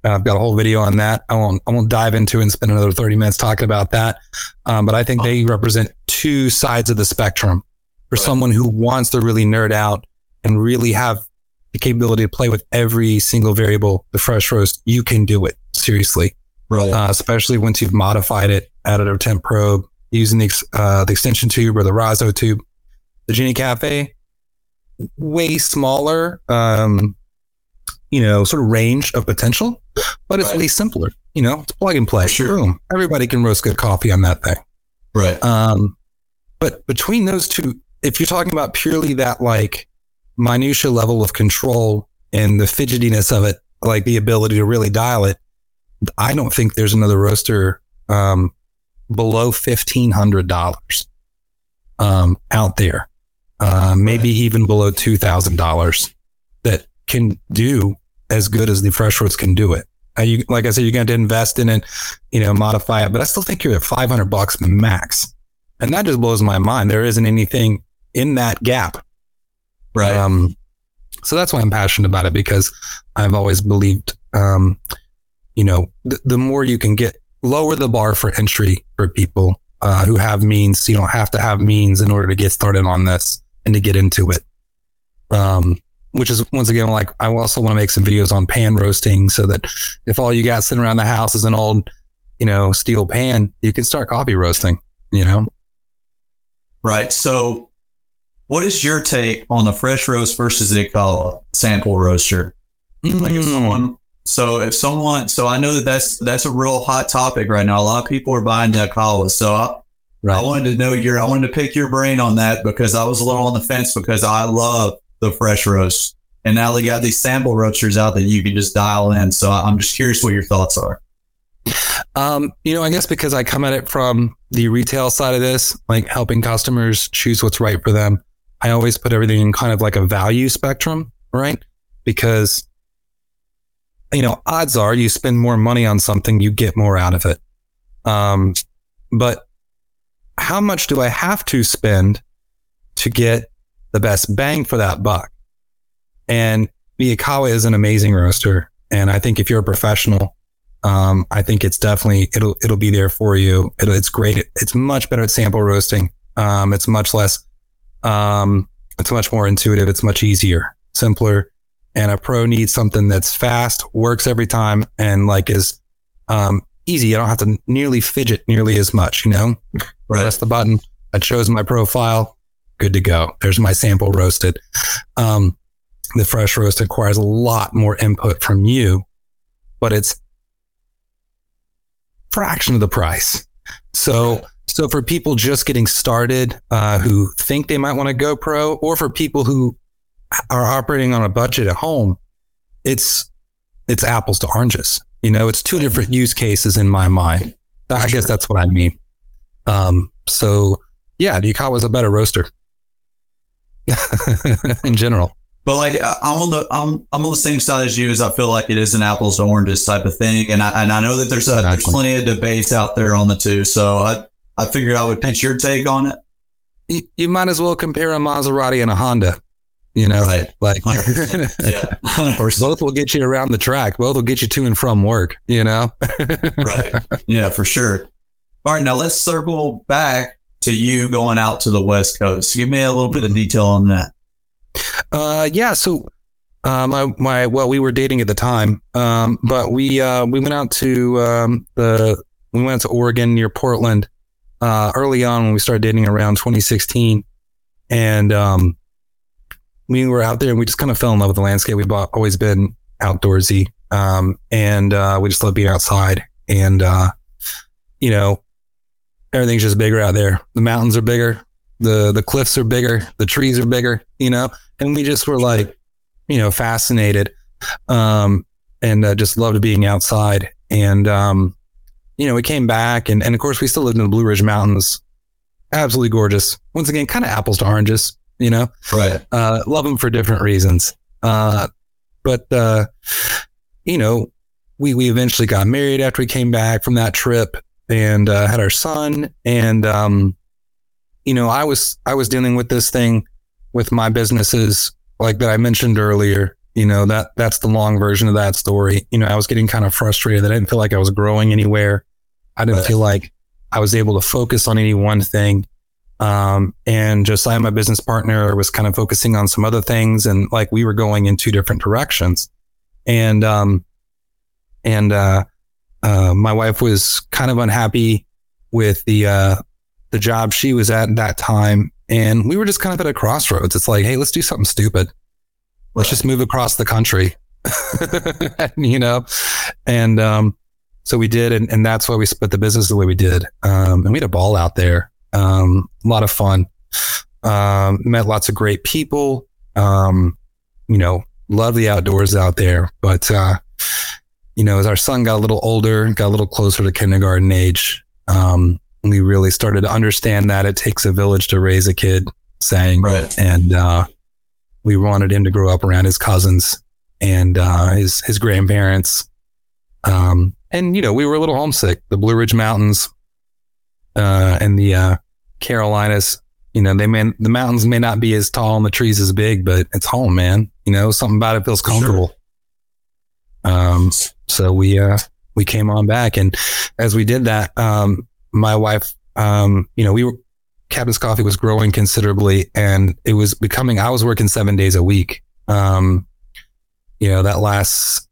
I've got a whole video on that. I won't I won't dive into and spend another 30 minutes talking about that. Um, but I think they represent two sides of the spectrum for right. someone who wants to really nerd out and really have the capability to play with every single variable. The fresh roast, you can do it seriously, right? Uh, especially once you've modified it, added a temp probe using the uh, the extension tube or the Razo tube. The Gene Cafe, way smaller. Um, you know, sort of range of potential, but it's right. way simpler. You know, it's plug and play. Sure. Boom. Everybody can roast good coffee on that thing. Right. Um, but between those two, if you're talking about purely that like minutia level of control and the fidgetiness of it, like the ability to really dial it, I don't think there's another roaster um, below fifteen hundred dollars um, out there. Uh, maybe even below two thousand dollars that can do as good as the fresh roasts can do it. Uh, you, like I said, you're going to invest in it, you know, modify it, but I still think you're at 500 bucks max. And that just blows my mind. There isn't anything in that gap. Right. Um, so that's why I'm passionate about it because I've always believed, um, you know, th- the more you can get, lower the bar for entry for people uh, who have means. You don't have to have means in order to get started on this and to get into it. Um, which is once again like I also want to make some videos on pan roasting so that if all you got sitting around the house is an old, you know, steel pan, you can start coffee roasting, you know. Right. So what is your take on the fresh roast versus the Ikawa sample roaster? Mm-hmm. Like if mm. someone so if someone so I know that that's that's a real hot topic right now. A lot of people are buying the Ikawa. So I, right. I wanted to know your I wanted to pick your brain on that because I was a little on the fence because I love the fresh roast. And now they got these sample roasters out that you can just dial in. So I'm just curious what your thoughts are. Um, you know, I guess because I come at it from the retail side of this, like helping customers choose what's right for them. I always put everything in kind of like a value spectrum, right? Because, you know, odds are you spend more money on something, you get more out of it. Um, but how much do I have to spend to get the best bang for that buck. And Ikawa is an amazing roaster. And I think if you're a professional, um, I think it's definitely, it'll, it'll be there for you. It'll, it's great. It's much better at sample roasting. Um, it's much less, um, it's much more intuitive. It's much easier, simpler. And a pro needs something that's fast, works every time, and like is, um, easy. You don't have to nearly fidget nearly as much, you know? Right. Press the button. I chose my profile good to go. There's my sample roasted. Um, the fresh roast requires a lot more input from you, but it's fraction of the price. So, so for people just getting started, uh, who think they might want to go pro, or for people who are operating on a budget at home, it's it's apples to oranges. You know, it's two different use cases in my mind. I guess that's what I mean. Um, so yeah, the Ikawa is a better roaster. in general. But like I'm on the I'm I'm on the same side as you as I feel like it is an apples to oranges type of thing, and I and I know that there's a, there's plenty of debates out there on the two. So I I figured I would pitch your take on it. You, you might as well compare a Maserati and a Honda. You know, right. like yeah. both will get you around the track. Both will get you to and from work. You know, right? Yeah, for sure. All right, now let's circle back to you going out to the West Coast. Give me a little bit of detail on that. Uh, yeah. So, my my well, we were dating at the time, um, but we uh, we went out to um, the we went to Oregon near Portland uh, early on when we started dating around 2016, and um, we were out there and we just kind of fell in love with the landscape. We've always been outdoorsy, um, and uh, we just love being outside. And uh, you know, everything's just bigger out there. The mountains are bigger, the the cliffs are bigger, the trees are bigger, you know. And we just were like, you know, fascinated, um, and uh, just loved being outside. And um, you know, we came back and, and of course we still lived in the Blue Ridge Mountains. Absolutely gorgeous. Once again, kind of apples to oranges, you know? Right. Uh, love them for different reasons. Uh, but, uh, you know, we, we eventually got married after we came back from that trip and, uh, had our son. And, um, you know, I was, I was dealing with this thing with my businesses like that I mentioned earlier. You know, that, that's the long version of that story. You know, I was getting kind of frustrated that I didn't feel like I was growing anywhere. I didn't feel like I was able to focus on any one thing. Um, and Josiah, my business partner, was kind of focusing on some other things, and like we were going in two different directions. And um, and uh, uh, my wife was kind of unhappy with the uh, the job she was at at that time, and we were just kind of at a crossroads. It's like, hey, let's do something stupid. Let's just move across the country, you know. And um, so we did, and, and that's why we split the business the way we did. Um, and we had a ball out there, um, a lot of fun. Um, met lots of great people. Um, you know, love the outdoors out there. But uh, you know, as our son got a little older, got a little closer to kindergarten age, um, we really started to understand that it takes a village to raise a kid. Saying, Right. and uh, we wanted him to grow up around his cousins and uh, his his grandparents. Um, and you know, we were a little homesick. The Blue Ridge Mountains uh, and the uh, Carolinas. You know, they may the mountains may not be as tall and the trees as big, but it's home, man. You know, something about it feels comfortable. sure. Um, so we uh, we came on back, and as we did that, um, my wife, um, you know, we were Captain's Coffee was growing considerably, and it was becoming. I was working seven days a week. Um, you know, that last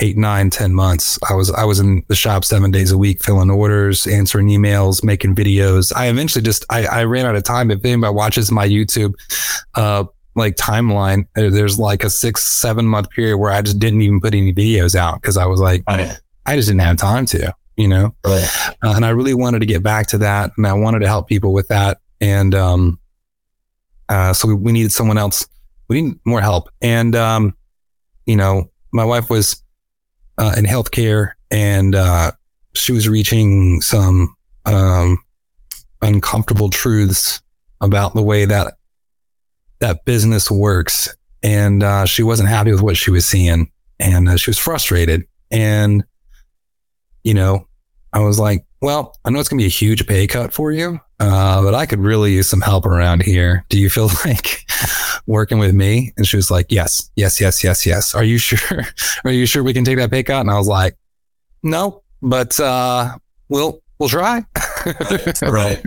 eight, nine, ten months, I was I was in the shop seven days a week, filling orders, answering emails, making videos. I eventually just I, I ran out of time. If anybody watches my YouTube, uh, like timeline, there's like a six, seven month period where I just didn't even put any videos out because I was like. I just didn't have time to, you know. Right. Uh, and I really wanted to get back to that, and I wanted to help people with that. And um, uh, so we, we needed someone else. We need more help. And um, you know, my wife was uh, in healthcare, and uh, she was reaching some um, uncomfortable truths about the way that that business works. And uh, she wasn't happy with what she was seeing, and uh, she was frustrated. And you know, I was like, well, I know it's going to be a huge pay cut for you, uh, but I could really use some help around here. Do you feel like working with me? And she was like, yes, yes, yes, yes, yes. Are you sure? Are you sure we can take that pay cut? And I was like, no, but, uh, we'll, we'll try. Right.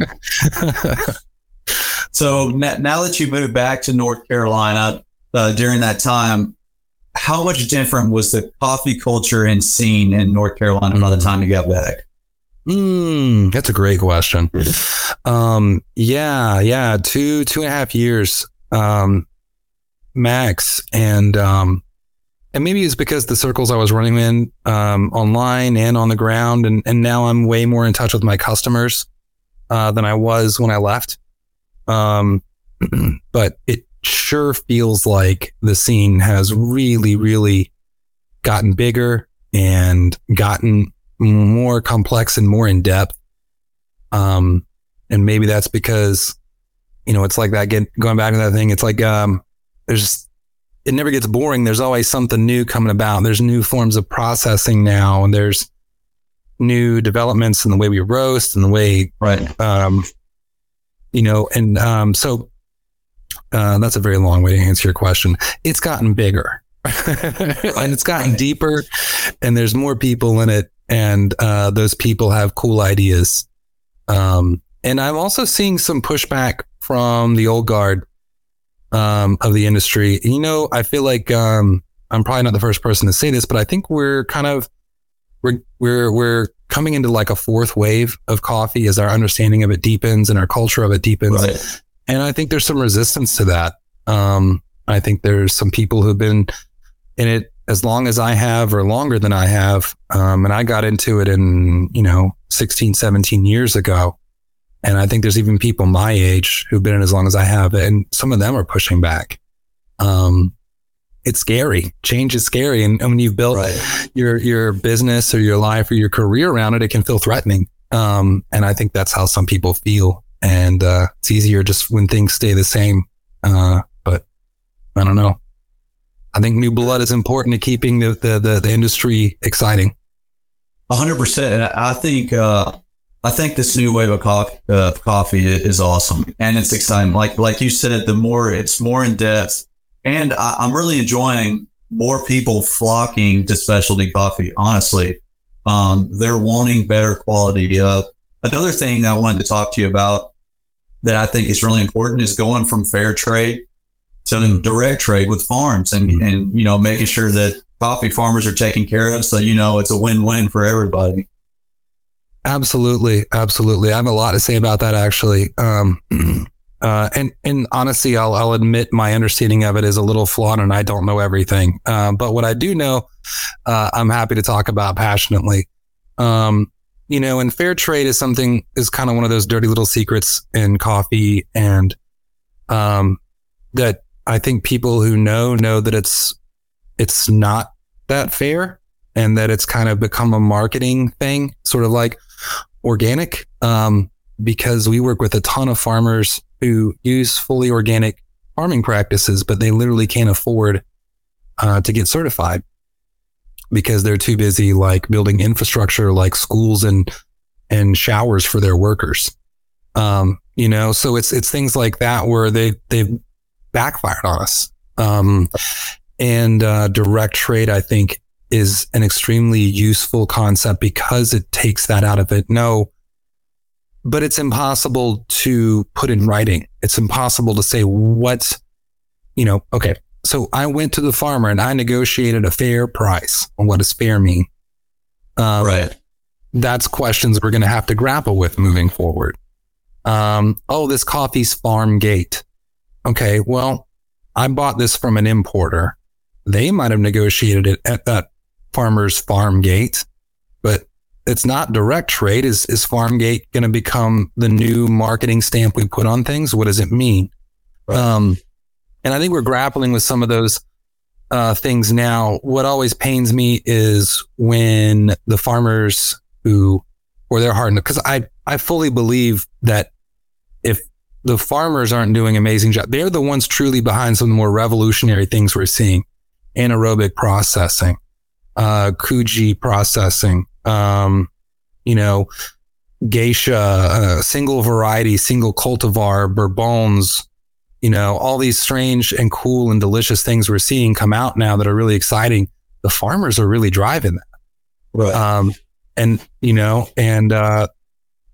So now that you moved back to North Carolina uh, during that time, how much different was the coffee culture and scene in North Carolina by the time you got back? Mm, that's a great question. Um, yeah, yeah, two, two and a half years, um, max. And, um, and maybe it's because the circles I was running in, um, online and on the ground. And, and now I'm way more in touch with my customers, uh, than I was when I left. Um, but it sure feels like the scene has really, really gotten bigger and gotten more complex and more in depth. Um, and maybe that's because, you know, it's like that get going back to that thing. It's like, um, there's, it never gets boring. There's always something new coming about. There's new forms of processing now, and there's new developments in the way we roast and the way, Right. um, you know, and, um, so, uh, that's a very long way to answer your question. It's gotten bigger and it's gotten deeper and there's more people in it and uh, those people have cool ideas. Um, and I'm also seeing some pushback from the old guard um, of the industry. You know, I feel like um, I'm probably not the first person to say this, but I think we're kind of we're we're we're coming into like a fourth wave of coffee as our understanding of it deepens and our culture of it deepens. Right. And I think there's some resistance to that. Um, I think there's some people who've been in it as long as I have or longer than I have. Um, and I got into it in, you know, 16, 17 years ago. And I think there's even people my age who've been in as long as I have. And some of them are pushing back. Um, it's scary. Change is scary. And, and when you've built Right. your, your business or your life or your career around it, it can feel threatening. Um, and I think that's how some people feel. And, uh, it's easier just when things stay the same. Uh, but I don't know. I think new blood is important to keeping the, the, the, the industry exciting. A hundred percent. And I I think uh, I think this new wave of coffee, uh, coffee is awesome, and it's exciting. Like like you said, the more it's more in depth, and I, I'm really enjoying more people flocking to specialty coffee. Honestly, um, they're wanting better quality. Uh, another thing I wanted to talk to you about that I think is really important is going from fair trade to direct trade with farms, and and you know making sure that coffee farmers are taken care of. So, you know, it's a win-win for everybody. Absolutely, absolutely. I have a lot to say about that actually. Um, uh, and and honestly, I'll I'll admit my understanding of it is a little flawed, and I don't know everything. Um, but what I do know, uh, I'm happy to talk about passionately. Um, you know, and fair trade is something is kind of one of those dirty little secrets in coffee, and um, that I think people who know know that it's it's not that fair and that it's kind of become a marketing thing, sort of like organic. Um, because we work with a ton of farmers who use fully organic farming practices, but they literally can't afford uh, to get certified because they're too busy like building infrastructure like schools and and showers for their workers. Um, you know, so it's it's things like that where they they've backfired on us. Um, and uh, direct trade, I think, is an extremely useful concept because it takes that out of it. No, but it's impossible to put in writing. It's impossible to say what, you know, okay. So I went to the farmer and I negotiated a fair price. And what does fair mean? Um, Right. that's questions we're going to have to grapple with moving forward. Um, oh, this coffee's farm gate. Okay, well, I bought this from an importer. They might have negotiated it at that farmer's farm gate, it's not direct trade. Is is farm gate going to become the new marketing stamp we put on things? What does it mean? Right. Um, and I think we're grappling with some of those uh, things now. What always pains me is when the farmers who, or they're hard because I I fully believe that if the farmers aren't doing amazing job, they're the ones truly behind some of the more revolutionary things we're seeing: anaerobic processing, uh, Koji processing, um, you know, geisha, uh, single variety, single cultivar, bourbons, you know, all these strange and cool and delicious things we're seeing come out now that are really exciting. The farmers are really driving that. Right. Um, and, you know, and, uh,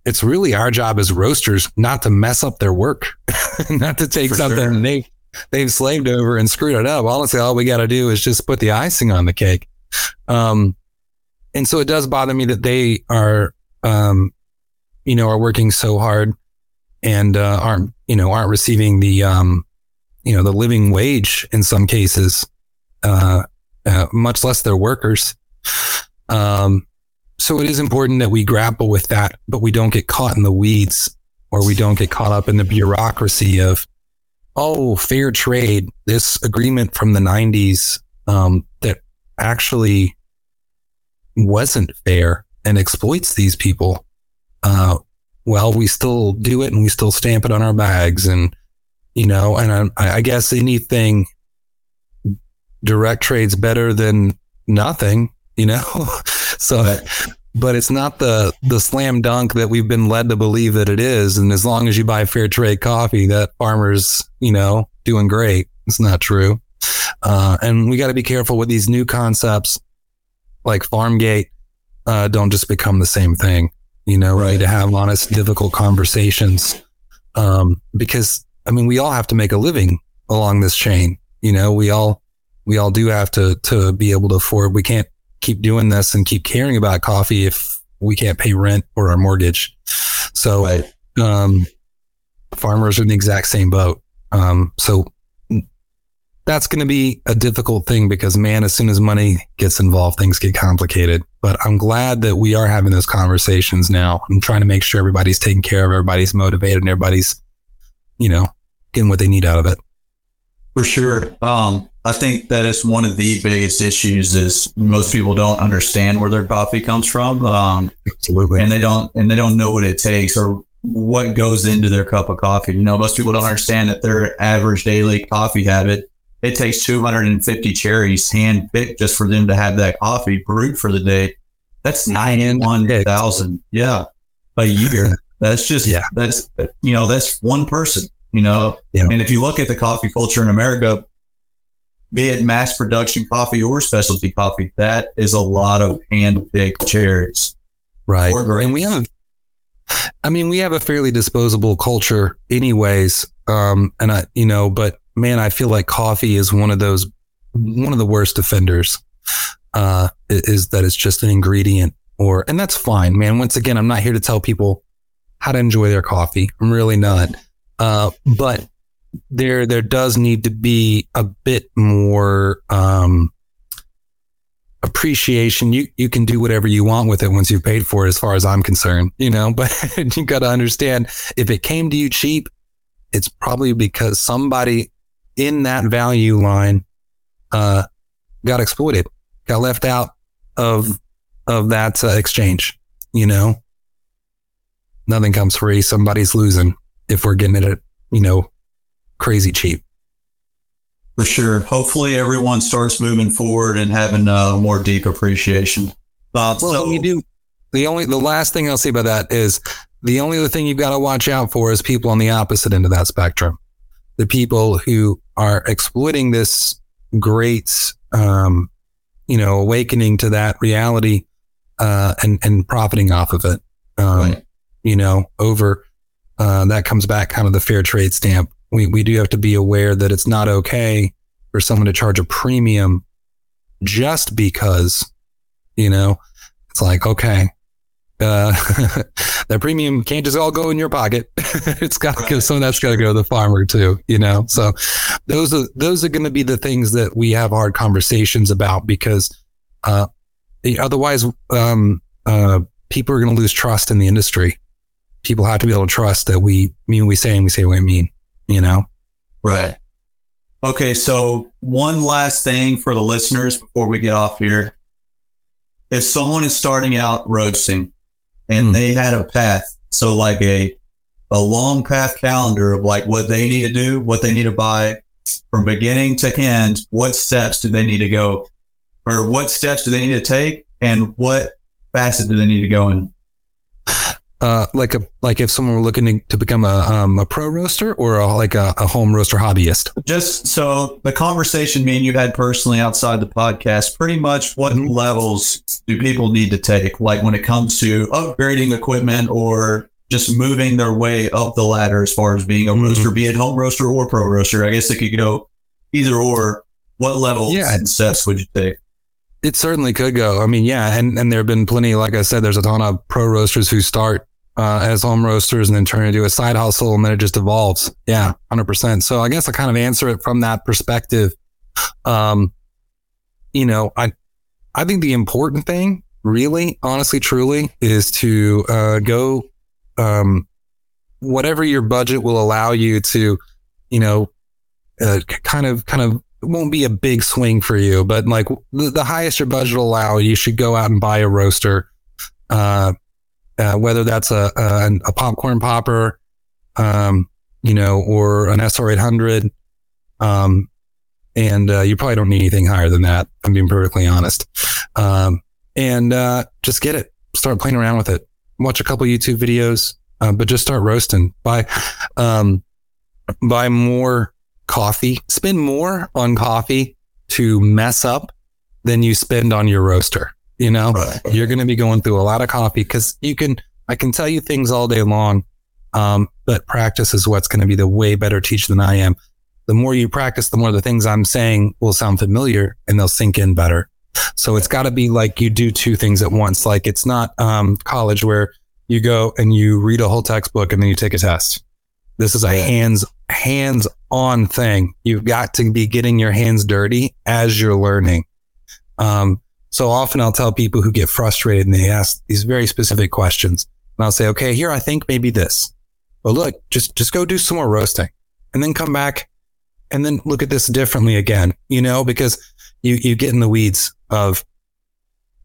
it's really our job as roasters not to mess up their work, not to take For something sure. they, they've slaved over and screwed it up. Honestly, all we got to do is just put the icing on the cake. Um, and so it does bother me that they are, um, you know, are working so hard and uh, aren't, you know, aren't receiving the, um, you know, the living wage in some cases, uh, uh, much less their workers. Um, so it is important that we grapple with that, but we don't get caught in the weeds or we don't get caught up in the bureaucracy of, oh, fair trade, this agreement from the 90s um, that actually wasn't fair and exploits these people. Uh, well, we still do it and we still stamp it on our bags. And, you know, and I, I guess anything direct trade's better than nothing, you know? so, but it's not the, the slam dunk that we've been led to believe that it is. And as long as you buy fair trade coffee, that farmer's, you know, doing great. It's not true. Uh, and we got to be careful with these new concepts like Farmgate, uh, don't just become the same thing. You know, Right. to have honest, difficult conversations. Um, because I mean, we all have to make a living along this chain. You know, we all, we all do have to, to be able to afford, we can't keep doing this and keep caring about coffee if we can't pay rent or our mortgage. So, Right. um, farmers are in the exact same boat. Um, so that's going to be a difficult thing because man, as soon as money gets involved, things get complicated. But I'm glad that we are having those conversations now. I'm trying to make sure everybody's taken care of, everybody's motivated, and everybody's, you know, getting what they need out of it. For sure. Um, I think that is one of the biggest issues is most people don't understand where their coffee comes from. Um, Absolutely. and they don't and they don't know what it takes or what goes into their cup of coffee. You know, most people don't understand that their average daily coffee habit it takes 250 cherries hand picked just for them to have that coffee brewed for the day. That's 91,000. Yeah. A year. That's just, Yeah. that's, you know, that's one person, you know. Yeah. And if you look at the coffee culture in America, be it mass production coffee or specialty coffee, that is a lot of hand picked cherries. Right. And we have, I mean, we have a fairly disposable culture, anyways. Um, and I, you know, but man, I feel like coffee is one of those, one of the worst offenders. Uh, is that it's just an ingredient, or and that's fine, man. Once again, I'm not here to tell people how to enjoy their coffee. I'm really not. Uh, but there, there does need to be a bit more. Um, appreciation you you can do whatever you want with it once you've paid for it as far as i'm concerned you know but you got to understand if it came to you cheap it's probably because somebody in that value line uh got exploited got left out of of that uh, exchange you know nothing comes free somebody's losing if we're getting it at you know crazy cheap For sure. Hopefully, everyone starts moving forward and having uh, more deep appreciation. Uh, Well, so, you do. The only the last thing I'll say about that is the only other thing you've got to watch out for is people on the opposite end of that spectrum, the people who are exploiting this great, um, you know, awakening to that reality, uh, and and profiting off of it. Um, Right. You know, over uh, that comes back kind of the fair trade stamp. We we do have to be aware that it's not okay for someone to charge a premium just because you know it's like okay uh that premium can't just all go in your pocket it's got to go some of that's got to go to the farmer too you know so those are those are going to be the things that we have hard conversations about because uh otherwise um uh people are going to lose trust in the industry people have to be able to trust that we mean what we say and we say what we mean you know right. Okay. So, one last thing for the listeners before we get off here. If someone is starting out roasting and Hmm. they had a path, so like a a long path calendar of like what they need to do, what they need to buy from beginning to end, what steps do they need to go, or what steps do they need to take, and what facet do they need to go in? Uh, like a like if someone were looking to, to become a um, a pro roaster or a, like a, a home roaster hobbyist. Just so the conversation me and you had personally outside the podcast, pretty much what Mhm. levels do people need to take? Like when it comes to upgrading equipment or just moving their way up the ladder as far as being a Mhm. roaster, be it home roaster or pro roaster. I guess it could go either or. What levels Yeah. and steps would you take? It certainly could go. I mean, yeah, and and there have been plenty. Like I said, there's a ton of pro roasters who start uh, as home roasters and then turn into a side hustle, and then it just evolves. Yeah, hundred percent. So I guess I kind of answer it from that perspective. Um, you know, I I think the important thing, really, honestly, truly, is to uh, go um, whatever your budget will allow you to, you know, uh, kind of kind of won't be a big swing for you, but like the, the highest your budget will allow, you should go out and buy a roaster. Uh, uh, whether that's a, a a popcorn popper, um, you know, or an SR eight hundred, um, and uh, you probably don't need anything higher than that. I'm being perfectly honest. Um, and uh, just get it, start playing around with it. Watch a couple YouTube videos, uh, but just start roasting. Buy, um, buy more coffee. Spend more on coffee to mess up than you spend on your roaster. You know, Right. you're going to be going through a lot of coffee because you can, I can tell you things all day long. Um, but practice is what's going to be the way better teacher than I am. The more you practice, the more the things I'm saying will sound familiar and they'll sink in better. So it's got to be like you do two things at once. Like it's not um, college where you go and you read a whole textbook and then you take a test. This is a hands hands on thing. You've got to be getting your hands dirty as you're learning. Um, so often I'll tell people who get frustrated and they ask these very specific questions. And I'll say, okay, here, I think maybe this. But look, just, just go do some more roasting and then come back and then look at this differently again, you know, because you, you get in the weeds of,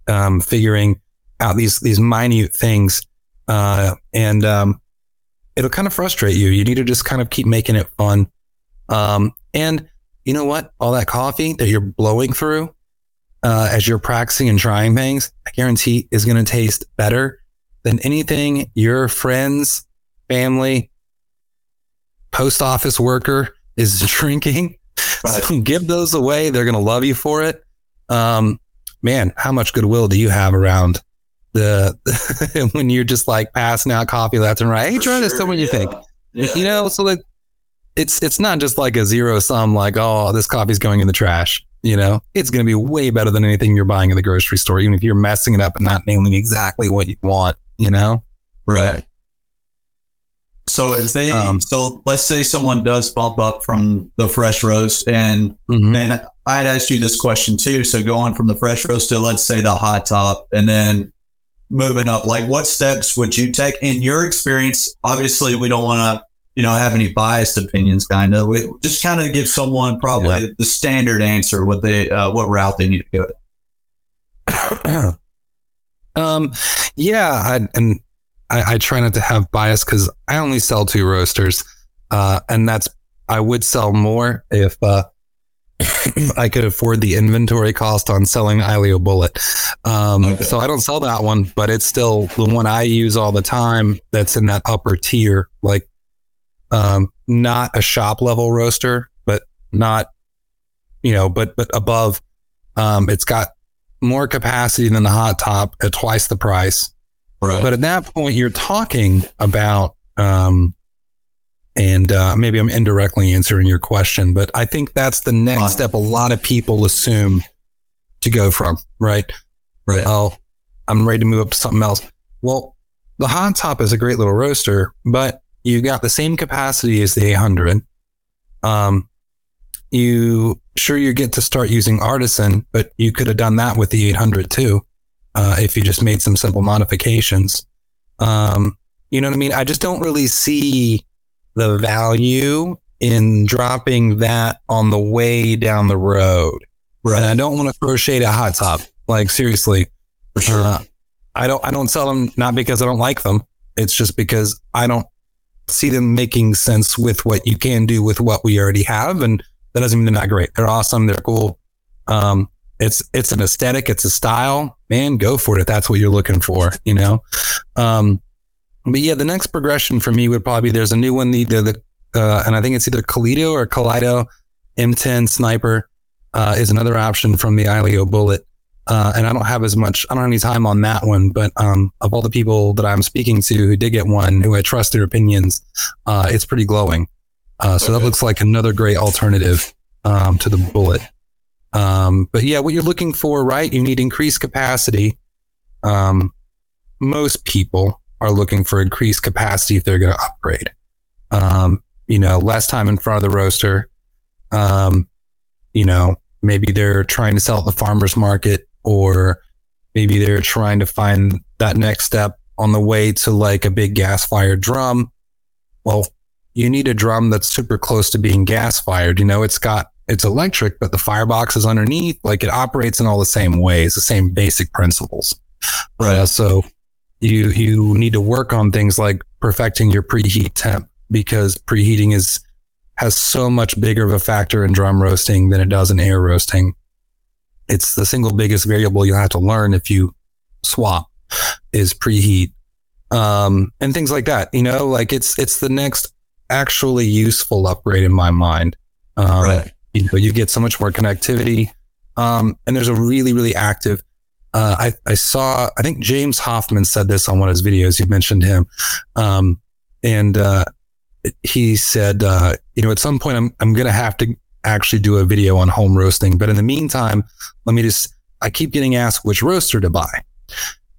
um, figuring out these, these minute things. Uh, and, um, it'll kind of frustrate you. You need to just kind of keep making it fun. Um, and you know what? All that coffee that you're blowing through, uh, as you're practicing and trying things, I guarantee is going to taste better than anything your friends, family, post office worker is drinking. Right. So give those away. They're going to love you for it. Um, man, how much goodwill do you have around the when you're just like passing out coffee left and right? Hey, try this. Me what you think. Yeah. You know, so like it's it's not just like a zero sum. Like, oh, this coffee's going in the trash. You know, it's going to be way better than anything you're buying in the grocery store, even if you're messing it up and not nailing exactly what you want. You know, right. So if they, um, so let's say someone does bump up from the fresh roast, and mm-hmm. and I'd asked you this question too. So going from the fresh roast to let's say the hot top, and then moving up, like what steps would you take in your experience? Obviously, we don't want to, you know, have any biased opinions. Kind of, we just kind of give someone probably yeah. the standard answer what they uh, what route they need to go. um, yeah, I, and I, I try not to have bias because I only sell two roasters, uh, and that's I would sell more if uh, I could afford the inventory cost on selling Aillio Bullet. Um, okay. So I don't sell that one, but it's still the one I use all the time. That's in that upper tier, like um, not a shop level roaster, but not you know, but but above. Um, it's got more capacity than the hot top at twice the price. Right. But at that point, you're talking about, um, and uh, maybe I'm indirectly answering your question, but I think that's the next step. A lot of people assume to go from right, right. Oh, I'm ready to move up to something else. Well, the hot top is a great little roaster, but you've got the same capacity as the 800. Um, you sure you get to start using artisan, but you could have done that with the 800 too uh, if you just made some simple modifications. Um, you know what I mean? I just don't really see the value in dropping that on the way down the road. Right. And I don't want to throw shade at hot top. Like seriously, for sure. Uh, I don't. I don't sell them not because I don't like them. It's just because I don't see them making sense with what you can do with what we already have, and that doesn't mean they're not great. They're awesome. They're cool. Um, it's it's an aesthetic, it's a style. Man, go for it if that's what you're looking for, you know. Um, but yeah, the next progression for me would probably be there's a new one, the the uh, and I think it's either Kaleido or Kaleido M10 Sniper uh, is another option from the Aillio Bullet. Uh, and I don't have as much, I don't have any time on that one, but um, of all the people that I'm speaking to who did get one, who I trust their opinions, uh, it's pretty glowing. Uh, so okay. that looks like another great alternative um, to the Bullet. Um, but yeah, what you're looking for, right? You need increased capacity. Um, most people are looking for increased capacity if they're going to upgrade. Um, you know, less time in front of the roaster. Um, you know, maybe they're trying to sell at the farmer's market or maybe they're trying to find that next step on the way to like a big gas fired drum. Well, you need a drum that's super close to being gas fired. You know, it's got it's electric, but the firebox is underneath. Like it operates in all the same ways, the same basic principles. Right. Uh, so you you need to work on things like perfecting your preheat temp because preheating is has so much bigger of a factor in drum roasting than it does in air roasting. It's the single biggest variable you'll have to learn if you swap is preheat. Um, and things like that, you know, like it's, it's the next actually useful upgrade in my mind. Um, right you know, you get so much more connectivity. Um, and there's a really, really active. Uh, I, I saw, I think James Hoffmann said this on one of his videos. You mentioned him. Um, and, uh, he said, uh, you know, at some point I'm, I'm going to have to actually do a video on home roasting. But in the meantime, let me just, I keep getting asked which roaster to buy.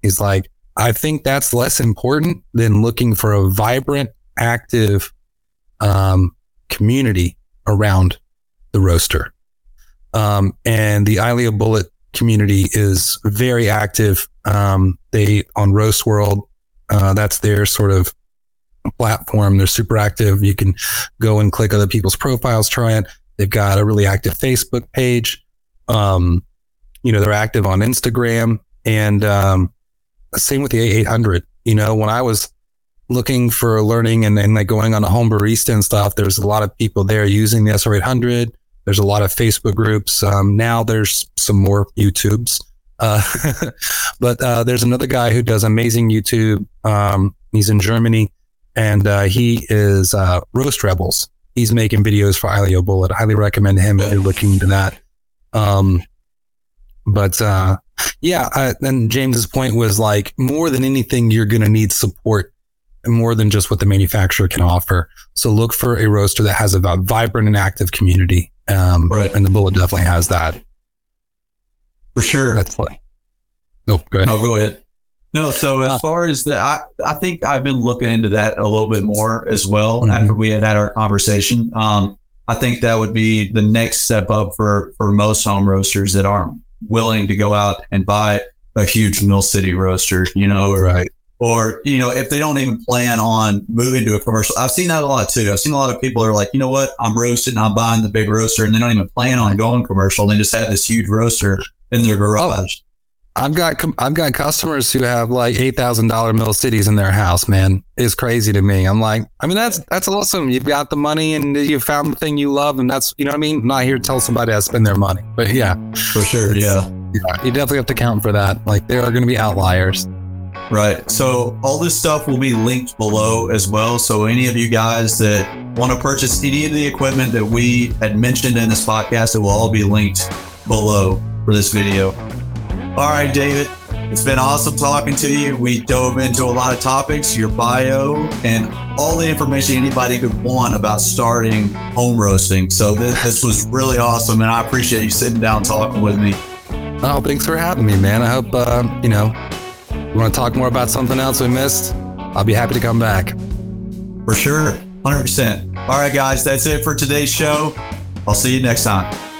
He's like, I think that's less important than looking for a vibrant, active, um, community around the roaster. Um, and the Aillio Bullet community is very active. Um, they on Roast World, uh, that's their sort of platform. They're super active. You can go and click other people's profiles, try it. They've got a really active Facebook page. Um, you know, they're active on Instagram and um, same with the A800. You know, when I was looking for learning and, and like going on a home barista and stuff, there's a lot of people there using the SR800. There's a lot of Facebook groups. Um, now there's some more YouTubes. Uh, but uh, there's another guy who does amazing YouTube. Um, he's in Germany and uh, he is uh, Roast Rebels. He's making videos for Aillio Bullet. I highly recommend him if you're looking into that. Um, but uh, yeah, and James's point was like more than anything, you're going to need support more than just what the manufacturer can offer. So look for a roaster that has a vibrant and active community. Um, right. And the Bullet definitely has that. For sure. That's funny. No, go ahead. No, go ahead. No, so as uh, far as the, I, I think I've been looking into that a little bit more as well mm-hmm. after we had had our conversation. Um, I think that would be the next step up for for most home roasters that aren't willing to go out and buy a huge Mill City roaster, you know, right? Or you know, if they don't even plan on moving to a commercial, I've seen that a lot too. I've seen a lot of people are like, you know what, I'm roasting, I'm buying the big roaster, and they don't even plan on going commercial. They just have this huge roaster in their garage. Oh. I've got I've got customers who have like eight thousand dollar mill cities in their house. Man, it's crazy to me. I'm like, I mean, that's that's awesome. You've got the money and you found the thing you love, and that's you know what I mean. I'm not here to tell somebody how to spend their money, but yeah, for sure, yeah. yeah, you definitely have to count for that. Like there are going to be outliers. Right. So all this stuff will be linked below as well. So any of you guys that want to purchase any of the equipment that we had mentioned in this podcast, it will all be linked below for this video. All right, David. It's been awesome talking to you. We dove into a lot of topics, your bio, and all the information anybody could want about starting home roasting. So this, this was really awesome, and I appreciate you sitting down talking with me. Oh, thanks for having me, man. I hope uh, you know you want to talk more about something else we missed. I'll be happy to come back. For sure, hundred percent. All right, guys, that's it for today's show. I'll see you next time.